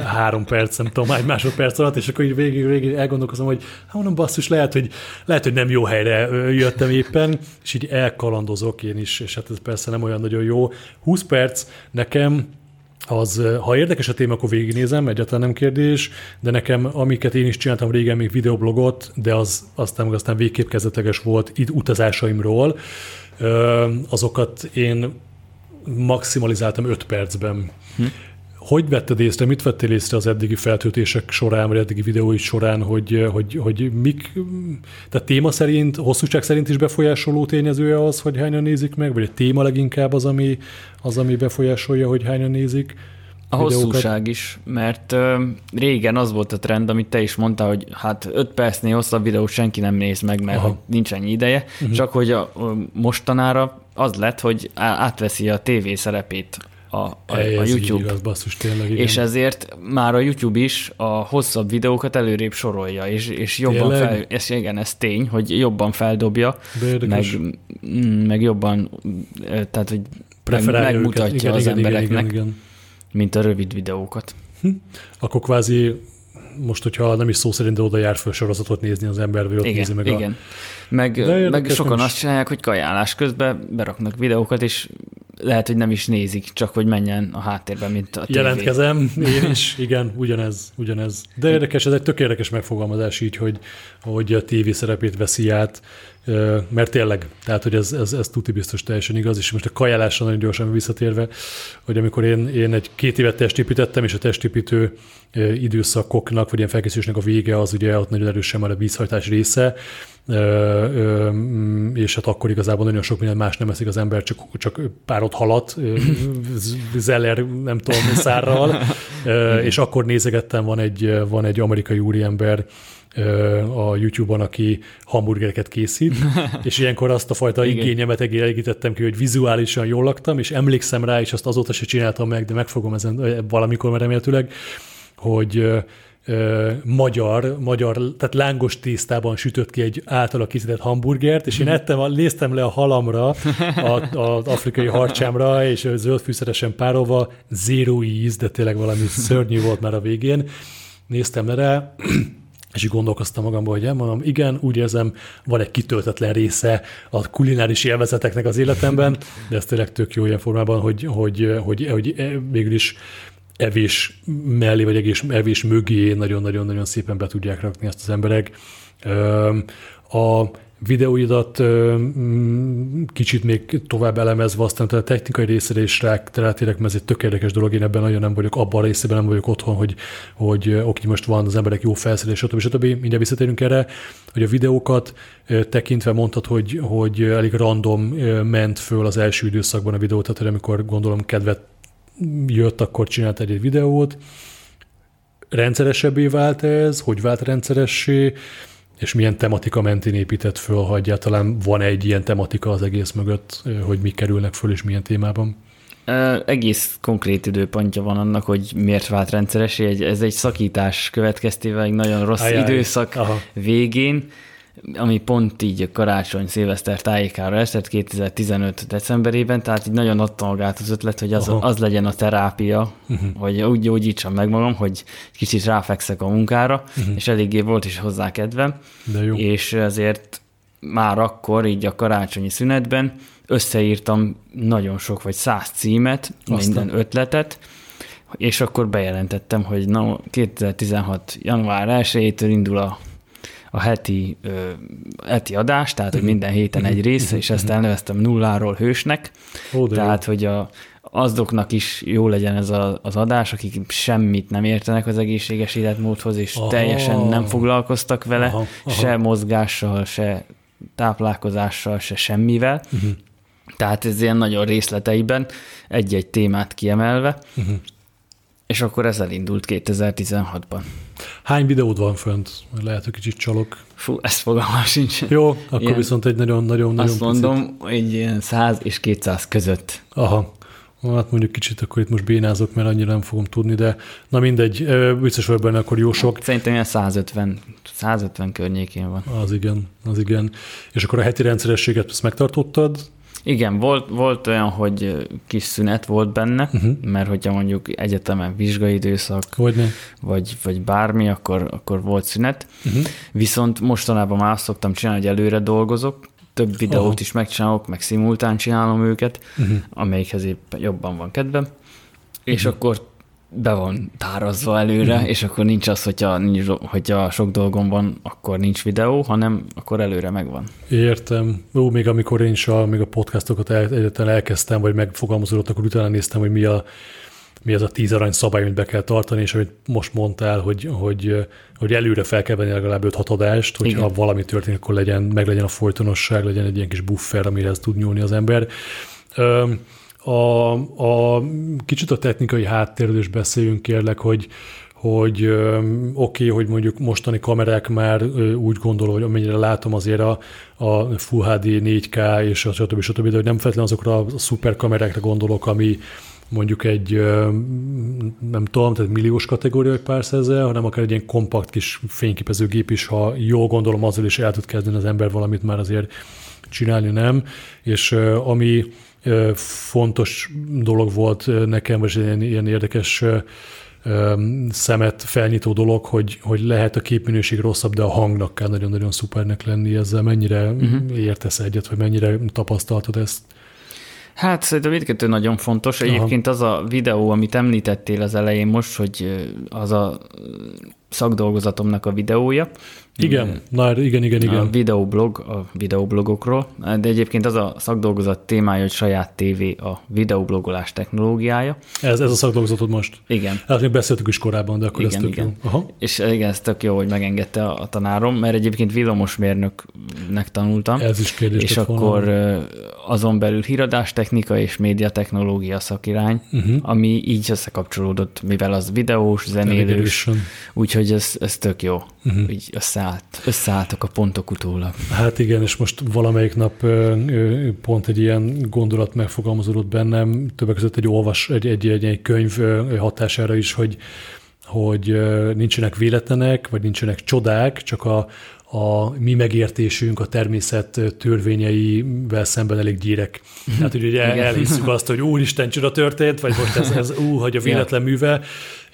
három perc, nem tudom, egy másodperc alatt, és akkor így végig, végig elgondolkozom, hogy hát mondom, basszus, lehet hogy, lehet, hogy nem jó helyre jöttem éppen, és így elkalandozok én is, és hát ez persze nem olyan nagyon jó. 20 perc nekem az, ha érdekes a téma, akkor végignézem, egyáltalán nem kérdés, de nekem, amiket én is csináltam régen, még videoblogot, de az aztán, aztán végképp kezdetleges volt itt utazásaimról, azokat én maximalizáltam 5 percben. Hm. Hogy vetted észre, mit vettél észre az eddigi feltöltések során, vagy eddigi videói során, hogy, hogy, hogy mik, tehát téma szerint, hosszúság szerint is befolyásoló tényezője az, hogy hányan nézik meg, vagy a téma leginkább az, ami, az, ami befolyásolja, hogy hányan nézik? A videókat. hosszúság is, mert ö, régen az volt a trend, amit te is mondtál, hogy hát 5 percnél hosszabb videót senki nem néz meg, mert hogy nincs ennyi ideje, uh-huh. csak hogy a, a mostanára az lett, hogy átveszi a tévé szerepét a, a, a YouTube. Igaz, basszus, tényleg, igen. És ezért már a YouTube is a hosszabb videókat előrébb sorolja, és, és jobban tényleg? fel, és igen, ez tény, hogy jobban feldobja, meg, mm, meg jobban, tehát hogy megmutatja igen, az igen, embereknek, igen, igen, igen. mint a rövid videókat. Hm. Akkor kvázi most, hogyha nem is szó szerint, de oda jár föl sorozatot nézni az ember, vagy ott igen, nézi meg igen. a... Meg, meg sokan azt csinálják, hogy kajálás közben beraknak videókat, és lehet, hogy nem is nézik, csak hogy menjen a háttérben, mint a tévé. Jelentkezem, én is, igen, ugyanez, ugyanez. De érdekes, ez egy tök érdekes megfogalmazás így, hogy, hogy a tévé szerepét veszi át, mert tényleg, tehát hogy ez, ez, ez tuti biztos teljesen igaz, és most a kajálásra nagyon gyorsan visszatérve, hogy amikor én, én egy két évet testépítettem, és a testépítő időszakoknak, vagy ilyen felkészülésnek a vége az ugye ott nagyon erősen már a vízhajtás része, és hát akkor igazából nagyon sok minden más nem eszik az ember, csak, csak párot halat, zeller, nem tudom, szárral, és akkor nézegettem, van egy, van egy amerikai úriember, a YouTube-on, aki hamburgereket készít, és ilyenkor azt a fajta Igen. igényemet elégítettem ki, hogy vizuálisan jól laktam, és emlékszem rá, és azt azóta se csináltam meg, de megfogom ezen valamikor, mert remélhetőleg, hogy magyar, magyar, tehát lángos tésztában sütött ki egy általa készített hamburgert, és én ettem, néztem le a halamra, az afrikai harcsámra, és zöld fűszeresen párolva, zero íz, de tényleg valami szörnyű volt már a végén. Néztem le rá, és így gondolkoztam magamban, hogy mondom, igen, úgy érzem, van egy kitöltetlen része a kulináris élvezeteknek az életemben, de ez tényleg tök jó ilyen formában, hogy, hogy, hogy, hogy végül is evés mellé, vagy egész evés mögé nagyon-nagyon-nagyon szépen be tudják rakni ezt az emberek. A videóidat kicsit még tovább elemezve, aztán a technikai részére is rátérek, mert ez egy tök érdekes dolog, én ebben nagyon nem vagyok, abban a részében nem vagyok otthon, hogy, hogy oké, most van az emberek jó felszerelés, stb. stb. Mindjárt visszatérünk erre, hogy a videókat tekintve mondtad, hogy, hogy elég random ment föl az első időszakban a videó, tehát amikor gondolom kedvet jött, akkor csinált egy videót. Rendszeresebbé vált ez? Hogy vált rendszeressé? És milyen tematika mentén épített föl, ha egyáltalán van egy ilyen tematika az egész mögött, hogy mi kerülnek föl és milyen témában? Egész konkrét időpontja van annak, hogy miért vált rendszeresé. Ez egy szakítás következtével egy nagyon rossz Ajaj, időszak aha. végén ami pont így a karácsony, szilveszter tájékára esett 2015 decemberében, tehát így nagyon adta magát az ötlet, hogy az, az legyen a terápia, uh-huh. hogy úgy gyógyítsam meg magam, hogy kicsit ráfekszek a munkára, uh-huh. és eléggé volt is hozzá kedvem, De jó. és ezért már akkor, így a karácsonyi szünetben összeírtam nagyon sok, vagy száz címet, Aztán. minden ötletet, és akkor bejelentettem, hogy na, 2016. január 1-től indul a a heti, ö, heti adás, tehát hogy mhm. minden héten egy mhm. rész, és ezt mhm. elneveztem nulláról hősnek, Ó, tehát jó. hogy a, azoknak is jó legyen ez a, az adás, akik semmit nem értenek az egészséges életmódhoz, és aha. teljesen nem foglalkoztak vele, aha, aha. se mozgással, se táplálkozással, se semmivel. Uh-huh. Tehát ez ilyen nagyon részleteiben egy-egy témát kiemelve, uh-huh. És akkor ez elindult 2016-ban. Hány videód van fönt? Lehet, hogy kicsit csalok. Fú, ezt fogalmam sincs. Jó, akkor ilyen, viszont egy nagyon-nagyon Azt nagyon mondom, egy ilyen 100 és 200 között. Aha. Hát mondjuk kicsit akkor itt most bénázok, mert annyira nem fogom tudni, de na mindegy, biztos vagy benne, akkor jó sok. Szerintem ilyen 150, 150 környékén van. Az igen, az igen. És akkor a heti rendszerességet ezt megtartottad? Igen, volt, volt olyan, hogy kis szünet volt benne, uh-huh. mert hogyha mondjuk egyetemen vizsgai időszak, vagy, vagy bármi, akkor, akkor volt szünet. Uh-huh. Viszont mostanában már azt szoktam csinálni, hogy előre dolgozok, több videót Aha. is megcsinálok, meg szimultán csinálom őket, uh-huh. amelyikhez épp jobban van kedvem, és uh-huh. akkor be van tárazva előre, mm. és akkor nincs az, hogyha, nincs, hogyha sok dolgom van, akkor nincs videó, hanem akkor előre megvan. Értem. Ó, még amikor én is a, még a podcastokat el, egyetlen elkezdtem, vagy megfogalmazódott, akkor utána néztem, hogy mi a mi az a tíz arany szabály, amit be kell tartani, és amit most mondtál, hogy, hogy, hogy előre fel kell venni legalább 5 adást, hogyha Igen. valami történik, akkor legyen, meg legyen a folytonosság, legyen egy ilyen kis buffer, amihez tud nyúlni az ember. A, a, kicsit a technikai háttérről is beszéljünk, kérlek, hogy, hogy oké, okay, hogy mondjuk mostani kamerák már úgy gondolom, hogy amennyire látom azért a, a Full HD 4K és a stb. stb. de hogy nem feltétlenül azokra a szuper kamerákra gondolok, ami mondjuk egy, nem tudom, tehát milliós kategória, egy pár százezer, hanem akár egy ilyen kompakt kis fényképezőgép is, ha jól gondolom, azzal is el tud kezdeni az ember valamit már azért csinálni, nem? És ami fontos dolog volt nekem, vagy ilyen, ilyen érdekes szemet felnyitó dolog, hogy, hogy lehet a képminőség rosszabb, de a hangnak kell nagyon-nagyon szupernek lenni. Ezzel mennyire uh-huh. értesz egyet, vagy mennyire tapasztaltad ezt? Hát szerintem mindkettő nagyon fontos. Egyébként Aha. az a videó, amit említettél az elején most, hogy az a szakdolgozatomnak a videója, Igen, na, igen, igen, igen. A videoblog, a videoblogokról, de egyébként az a szakdolgozat témája, hogy saját tévé a videoblogolás technológiája. Ez, ez a szakdolgozatod most? Igen. Hát még beszéltük is korábban, de akkor igen, ez tök igen. jó. Aha. És igen, ez tök jó, hogy megengedte a, a tanárom, mert egyébként villamosmérnöknek tanultam. Ez is kérdés. És akkor volna. azon belül híradástechnika és médiatechnológia szakirány, uh-huh. ami így összekapcsolódott, mivel az videós, zenélős, úgyhogy ez, ez tök jó. Uh-huh. Így összeállt, összeálltak a pontok utólag. Hát igen, és most valamelyik nap pont egy ilyen gondolat megfogalmazódott bennem, többek között egy olvas, egy, egy, egy, egy könyv hatására is, hogy hogy nincsenek véletlenek, vagy nincsenek csodák, csak a, a mi megértésünk a természet törvényeivel szemben elég gyírek. Tehát, hogy ugye elhisszük azt, hogy úristen, csoda történt, vagy most ez, ez ú, hogy a véletlen műve,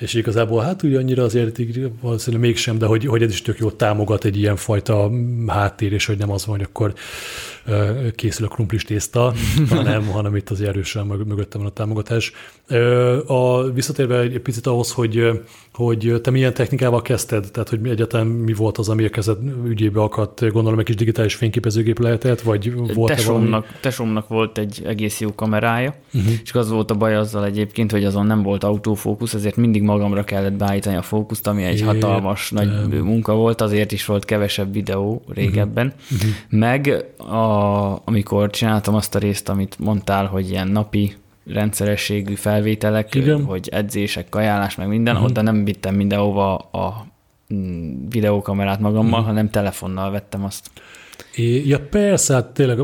és igazából hát úgy annyira azért valószínűleg mégsem, de hogy, hogy ez is tök jó támogat egy ilyen fajta háttér, és hogy nem az van, hogy akkor készül a krumplis tészta, hanem, hanem itt az erősen mögöttem van a támogatás. A, visszatérve egy picit ahhoz, hogy, hogy te milyen technikával kezdted, tehát hogy egyáltalán mi volt az, ami a kezed ügyébe akadt, gondolom egy kis digitális fényképezőgép lehetett, vagy volt tesómnak, valami? tesómnak volt egy egész jó kamerája, uh-huh. és az volt a baj azzal egyébként, hogy azon nem volt autofókusz, ezért mindig magamra kellett beállítani a fókuszt, ami egy Értem. hatalmas nagy munka volt, azért is volt kevesebb videó régebben. Uh-huh. Meg a, amikor csináltam azt a részt, amit mondtál, hogy ilyen napi rendszerességű felvételek, Igen. hogy edzések, kajálás, meg minden, uh-huh. oda nem vittem mindenhova a mm, videókamerát magammal, uh-huh. hanem telefonnal vettem azt. É, ja persze, hát tényleg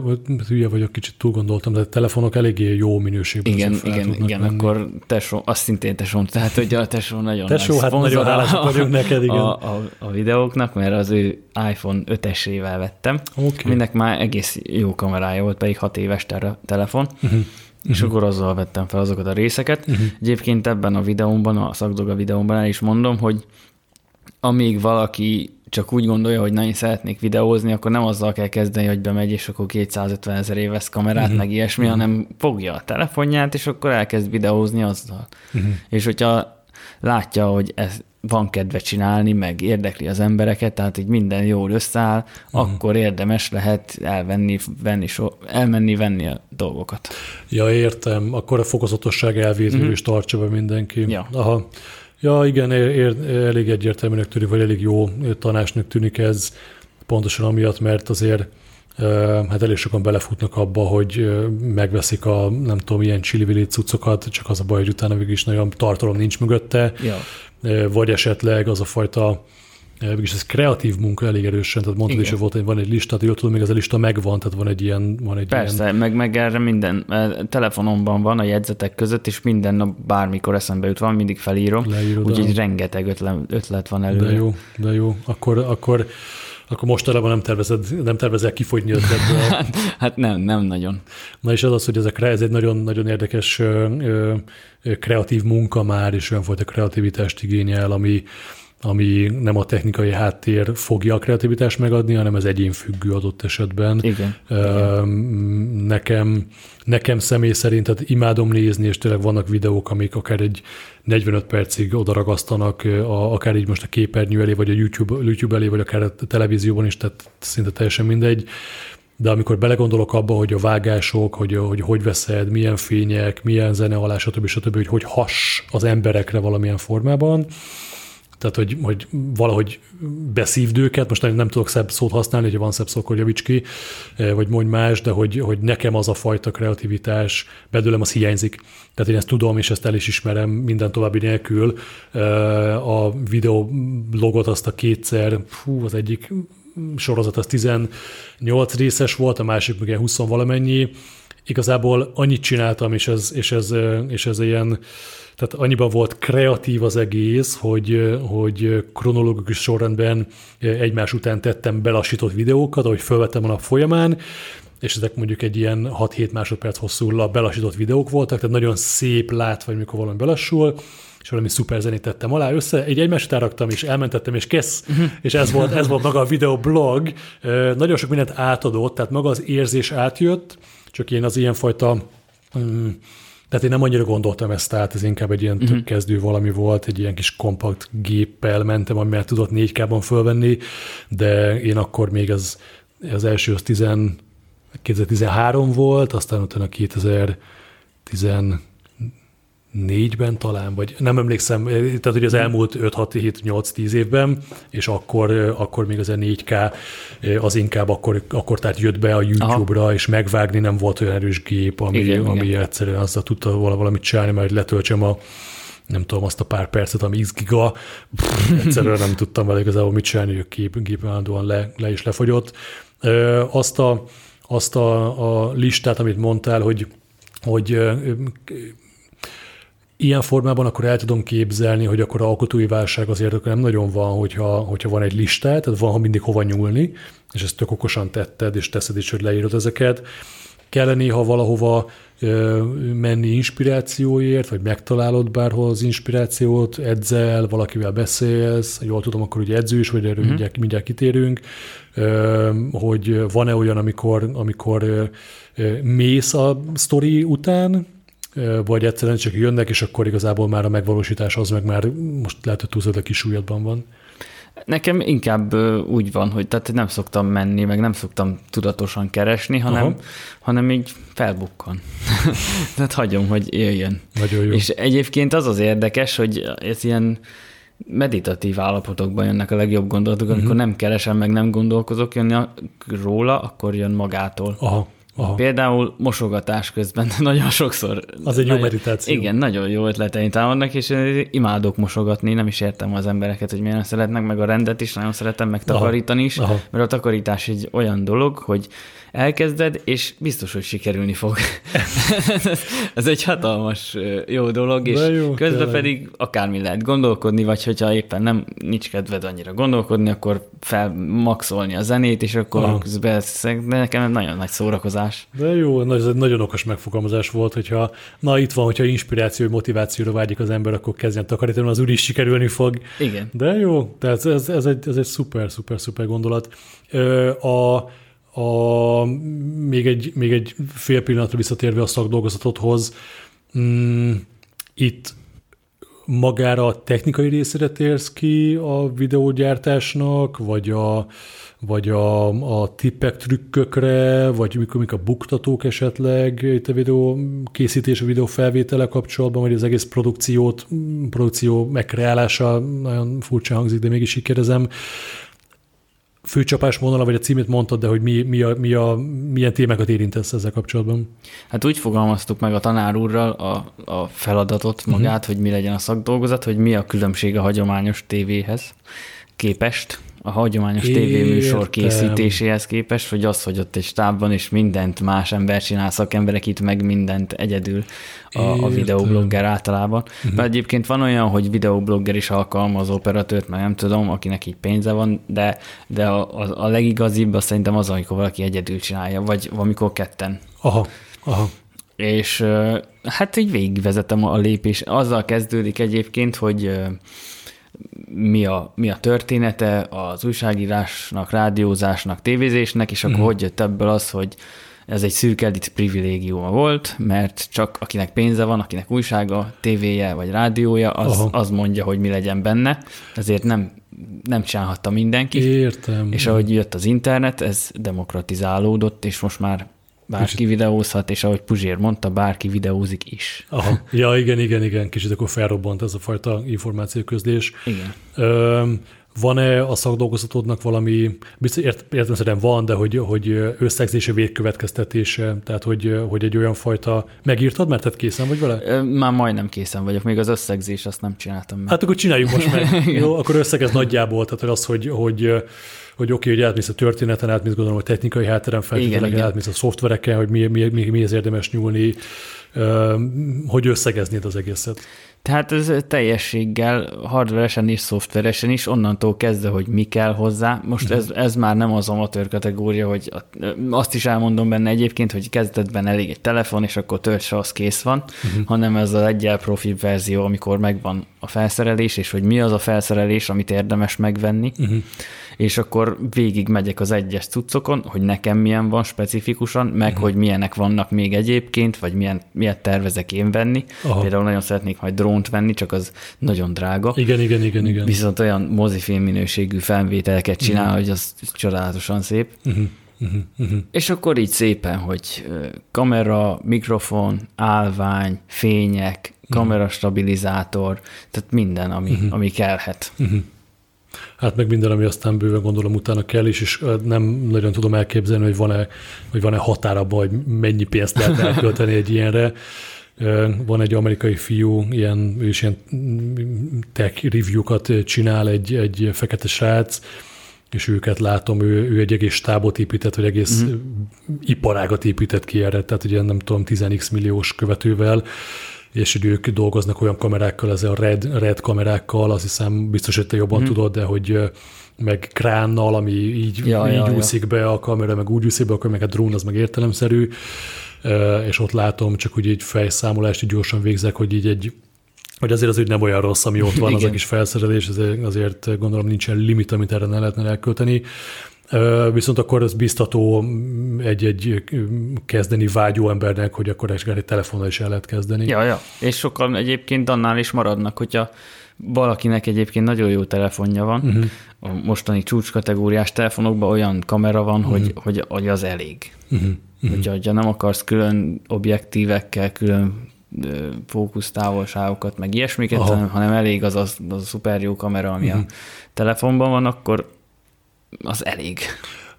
hülye vagyok, kicsit túl gondoltam, de a telefonok eléggé jó minőségben. Igen, igen, igen, menni. akkor tesó, azt szintén tesó, tehát hogy a tesó nagyon tesó, hát nagyon hálásak vagyunk neked, igen. A, a, a, videóknak, mert az ő iPhone 5-esével vettem. Okay. Mindnek már egész jó kamerája volt, pedig 6 éves telefon. Uh-huh és uh-huh. akkor azzal vettem fel azokat a részeket. Uh-huh. Egyébként ebben a videómban, a szakdoga videómban el is mondom, hogy amíg valaki csak úgy gondolja, hogy nagyon szeretnék videózni, akkor nem azzal kell kezdeni, hogy bemegy, és akkor 250 ezer éves kamerát, uh-huh. meg ilyesmi, uh-huh. hanem fogja a telefonját, és akkor elkezd videózni azzal. Uh-huh. És hogyha látja, hogy ez van kedve csinálni, meg érdekli az embereket, tehát így minden jól összeáll, uh-huh. akkor érdemes lehet elvenni, venni, so, elmenni, venni a dolgokat. Ja, értem. Akkor a fokozatosság elvét uh-huh. is tartsa be mindenki. Ja. Aha. Ja, igen, ér, elég egyértelműnek tűnik, vagy elég jó tanácsnak tűnik ez, pontosan amiatt, mert azért hát elég sokan belefutnak abba, hogy megveszik a nem tudom, ilyen csili cuccokat, csak az a baj, hogy utána végig is nagyon tartalom nincs mögötte, ja. vagy esetleg az a fajta Mégis ez kreatív munka elég erősen, tehát mondtad is, hogy volt, van egy lista, jól tudom, még ez a lista megvan, tehát van egy ilyen... Van egy Persze, ilyen... meg, meg erre minden, telefonomban van a jegyzetek között, és minden nap bármikor eszembe jut van, mindig felírom, úgyhogy rengeteg ötlet, ötlet van előre. De jó, de jó. Akkor, akkor akkor mostanában nem, tervezed, nem tervezel kifogyni ötletből. hát, hát nem, nem nagyon. Na és az az, hogy ezekre, ez egy nagyon, nagyon érdekes ö, ö, kreatív munka már, és olyan fajta kreativitást igényel, ami, ami nem a technikai háttér fogja a kreativitást megadni, hanem ez egyénfüggő adott esetben. Igen. Nekem, nekem személy szerint tehát imádom nézni, és tényleg vannak videók, amik akár egy 45 percig odaragasztanak, akár így most a képernyő elé, vagy a YouTube, YouTube elé, vagy akár a televízióban is, tehát szinte teljesen mindegy. De amikor belegondolok abba, hogy a vágások, hogy hogy, hogy veszed, milyen fények, milyen zene alá, stb. stb., hogy hogy has az emberekre valamilyen formában, tehát, hogy, hogy valahogy beszívd őket, most nem tudok szebb szót használni, hogyha van szebb szó, akkor javíts ki, eh, vagy mondj más, de hogy, hogy nekem az a fajta kreativitás belőlem az hiányzik. Tehát én ezt tudom, és ezt el is ismerem minden további nélkül. Eh, a videoblogot azt a kétszer, fú, az egyik sorozat az 18 részes volt, a másik meg 20 valamennyi. Igazából annyit csináltam, és ez, és ez, eh, és ez ilyen tehát annyiban volt kreatív az egész, hogy, hogy kronológikus sorrendben egymás után tettem belassított videókat, ahogy felvettem a nap folyamán, és ezek mondjuk egy ilyen 6-7 másodperc hosszú belassított videók voltak, tehát nagyon szép látva, hogy mikor valami belassul, és valami szuper zenét tettem alá össze, egy egymás után raktam, és elmentettem, és kész, uh-huh. és ez volt, ez volt maga a videoblog. Nagyon sok mindent átadott, tehát maga az érzés átjött, csak én az ilyenfajta um, Tehát én nem annyira gondoltam ezt át, ez inkább egy ilyen uh-huh. kezdő valami volt, egy ilyen kis kompakt géppel mentem, amivel tudott 4K-ban fölvenni, de én akkor még az, az első az 10, 2013 volt, aztán utána 2010 négyben talán, vagy nem emlékszem, tehát hogy az elmúlt 5-6-7-8-10 évben, és akkor, akkor még az a 4K az inkább akkor, akkor tehát jött be a YouTube-ra, Aha. és megvágni nem volt olyan erős gép, ami, igen, ami igen. egyszerűen azzal tudta valamit csinálni, mert letöltsem a nem tudom, azt a pár percet, ami x giga, pff, egyszerűen nem tudtam vele igazából mit csinálni, a gép, gép állandóan le, le is lefogyott. Azt a, azt a, a listát, amit mondtál, hogy hogy ilyen formában akkor el tudom képzelni, hogy akkor a alkotói válság azért akkor nem nagyon van, hogyha, hogyha van egy listát, tehát van mindig hova nyúlni, és ezt tök okosan tetted, és teszed is, hogy leírod ezeket. Kell néha valahova ö, menni inspirációért, vagy megtalálod bárhol az inspirációt, edzel, valakivel beszélsz, jól tudom, akkor ugye edző is, vagy erről mm-hmm. mindjárt, mindjárt kitérünk, ö, hogy van-e olyan, amikor, amikor ö, mész a sztori után, vagy egyszerűen csak jönnek, és akkor igazából már a megvalósítás az meg már most lehet, hogy túlzod a kis súlyadban van. Nekem inkább úgy van, hogy tehát nem szoktam menni, meg nem szoktam tudatosan keresni, hanem, hanem így felbukkan. tehát hagyom, hogy jöjjön. Nagyon jó. És egyébként az az érdekes, hogy ez ilyen meditatív állapotokban jönnek a legjobb gondolatok, uh-huh. amikor nem keresem, meg nem gondolkozok jönni róla, akkor jön magától. Aha. Aha. Például mosogatás közben nagyon sokszor. Az egy jó meditáció. Igen, nagyon jó ötleteim támadnak, és imádok mosogatni, nem is értem az embereket, hogy miért szeretnek, meg a rendet is nagyon szeretem megtakarítani is, Aha. mert a takarítás egy olyan dolog, hogy elkezded, és biztos, hogy sikerülni fog. ez egy hatalmas jó dolog, és jó, közben tényleg. pedig akármi lehet gondolkodni, vagy hogyha éppen nem nincs kedved annyira gondolkodni, akkor felmaxolni a zenét, és akkor Aha. közben de nekem nagyon nagy szórakozás. De jó, ez egy nagyon okos megfogalmazás volt, hogyha na itt van, hogyha inspiráció, motivációra vágyik az ember, akkor kezdjen takarítani, az úr is sikerülni fog. Igen. De jó, tehát ez, ez, egy, ez egy szuper, szuper, szuper gondolat. A a, még, egy, még egy fél pillanatra visszatérve a szakdolgozatodhoz, mm, itt magára a technikai részére térsz ki a videógyártásnak, vagy a, vagy a, a tippek, trükkökre, vagy mikor, mikor a buktatók esetleg itt a videó készítés, a videó felvétele kapcsolatban, vagy az egész produkciót, produkció megkreálása, nagyon furcsa hangzik, de mégis így kérdezem, főcsapás vonala, vagy a címét mondtad, de hogy mi, mi a, mi a, milyen témákat érintesz ezzel kapcsolatban? Hát úgy fogalmaztuk meg a tanár úrral a, a feladatot magát, uh-huh. hogy mi legyen a szakdolgozat, hogy mi a különbség a hagyományos tévéhez képest a hagyományos tévéműsor készítéséhez képest, hogy az, hogy ott egy stábban és mindent más ember csinál, szakemberek itt meg mindent egyedül a, a videoblogger általában. Uh-huh. Mert egyébként van olyan, hogy videoblogger is alkalmaz operatőrt, mert nem tudom, akinek így pénze van, de, de a, a, a legigazibb az szerintem az, amikor valaki egyedül csinálja, vagy amikor ketten. Aha, aha. És hát így végigvezetem a lépés. Azzal kezdődik egyébként, hogy mi a, mi a története az újságírásnak, rádiózásnak, tévézésnek, és akkor mm. hogy jött ebből az, hogy ez egy szűk elit privilégiuma volt, mert csak akinek pénze van, akinek újsága, tévéje vagy rádiója, az, az mondja, hogy mi legyen benne, ezért nem, nem csinálhatta mindenki. Értem. És ahogy jött az internet, ez demokratizálódott, és most már Bárki kicsit... videózhat, és ahogy Puzsér mondta, bárki videózik is. Aha. Ja, igen, igen, igen, kicsit akkor felrobbant ez a fajta információközlés. Igen. Ö, van-e a szakdolgozatodnak valami, biztos ért, értem van, de hogy, hogy összegzése, végkövetkeztetése, tehát hogy, hogy egy olyan fajta, megírtad, mert tehát készen vagy vele? Már majdnem készen vagyok, még az összegzés azt nem csináltam meg. Hát akkor csináljuk most meg. Jó, akkor összegez nagyjából, tehát az, hogy, hogy hogy oké, okay, hogy átmész a történeten, átmész gondolom, hogy technikai hátteren feltételeken, átmész a szoftvereken, hogy mi, mi, mi, mihez érdemes nyúlni, hogy összegeznéd az egészet. Tehát ez teljességgel, hardveresen és szoftveresen is, onnantól kezdve, hogy mi kell hozzá. Most ez, ez már nem az amatőr kategória, hogy azt is elmondom benne egyébként, hogy kezdetben elég egy telefon, és akkor töltse, az kész van, uh-huh. hanem ez az egyel profi verzió, amikor megvan a felszerelés, és hogy mi az a felszerelés, amit érdemes megvenni. Uh-huh és akkor végig megyek az egyes cuccokon, hogy nekem milyen van specifikusan, meg uh-huh. hogy milyenek vannak még egyébként, vagy milyen, miért tervezek én venni. Aha. Például nagyon szeretnék majd drónt venni, csak az nagyon drága. Igen, igen, igen, igen. Viszont olyan mozifilm minőségű felvételeket csinál, uh-huh. hogy az csodálatosan szép. Uh-huh. Uh-huh, uh-huh. És akkor így szépen, hogy kamera, mikrofon, állvány, fények, kamerastabilizátor, tehát minden, ami, uh-huh. ami kellhet. Uh-huh. Hát meg minden, ami aztán bőven gondolom utána kell is, és nem nagyon tudom elképzelni, hogy van-e, hogy van-e határ abban, hogy mennyi pénzt lehet elkölteni egy ilyenre. Van egy amerikai fiú, ilyen, is ilyen tech review-kat csinál, egy, egy fekete srác, és őket látom, ő, ő egy egész stábot épített, vagy egész uh-huh. iparágat épített ki erre, tehát ugye nem tudom, 10x milliós követővel, és hogy ők dolgoznak olyan kamerákkal, ez a red, red kamerákkal, azt hiszem biztos, hogy te jobban hmm. tudod, de hogy meg kránnal, ami így, ja, így ja, úszik ja. be a kamera, meg úgy úszik be, akkor meg a drón az meg értelemszerű, és ott látom, csak úgy egy fejszámolást így gyorsan végzek, hogy így egy hogy azért az úgy nem olyan rossz, ami ott van, az a kis felszerelés, azért gondolom nincsen limit, amit erre ne lehetne elkölteni. Viszont akkor ez biztató egy-egy kezdeni vágyó embernek, hogy akkor egy telefonnal is el lehet kezdeni. Ja, ja. És sokan egyébként annál is maradnak, hogyha valakinek egyébként nagyon jó telefonja van, uh-huh. a mostani csúcskategóriás telefonokban olyan kamera van, uh-huh. hogy, hogy, hogy az elég. Uh-huh. Uh-huh. Hogyha nem akarsz külön objektívekkel, külön fókusztávolságokat, meg ilyesmiket, hanem, hanem elég az a, az a szuper jó kamera, ami uh-huh. a telefonban van, akkor az elég.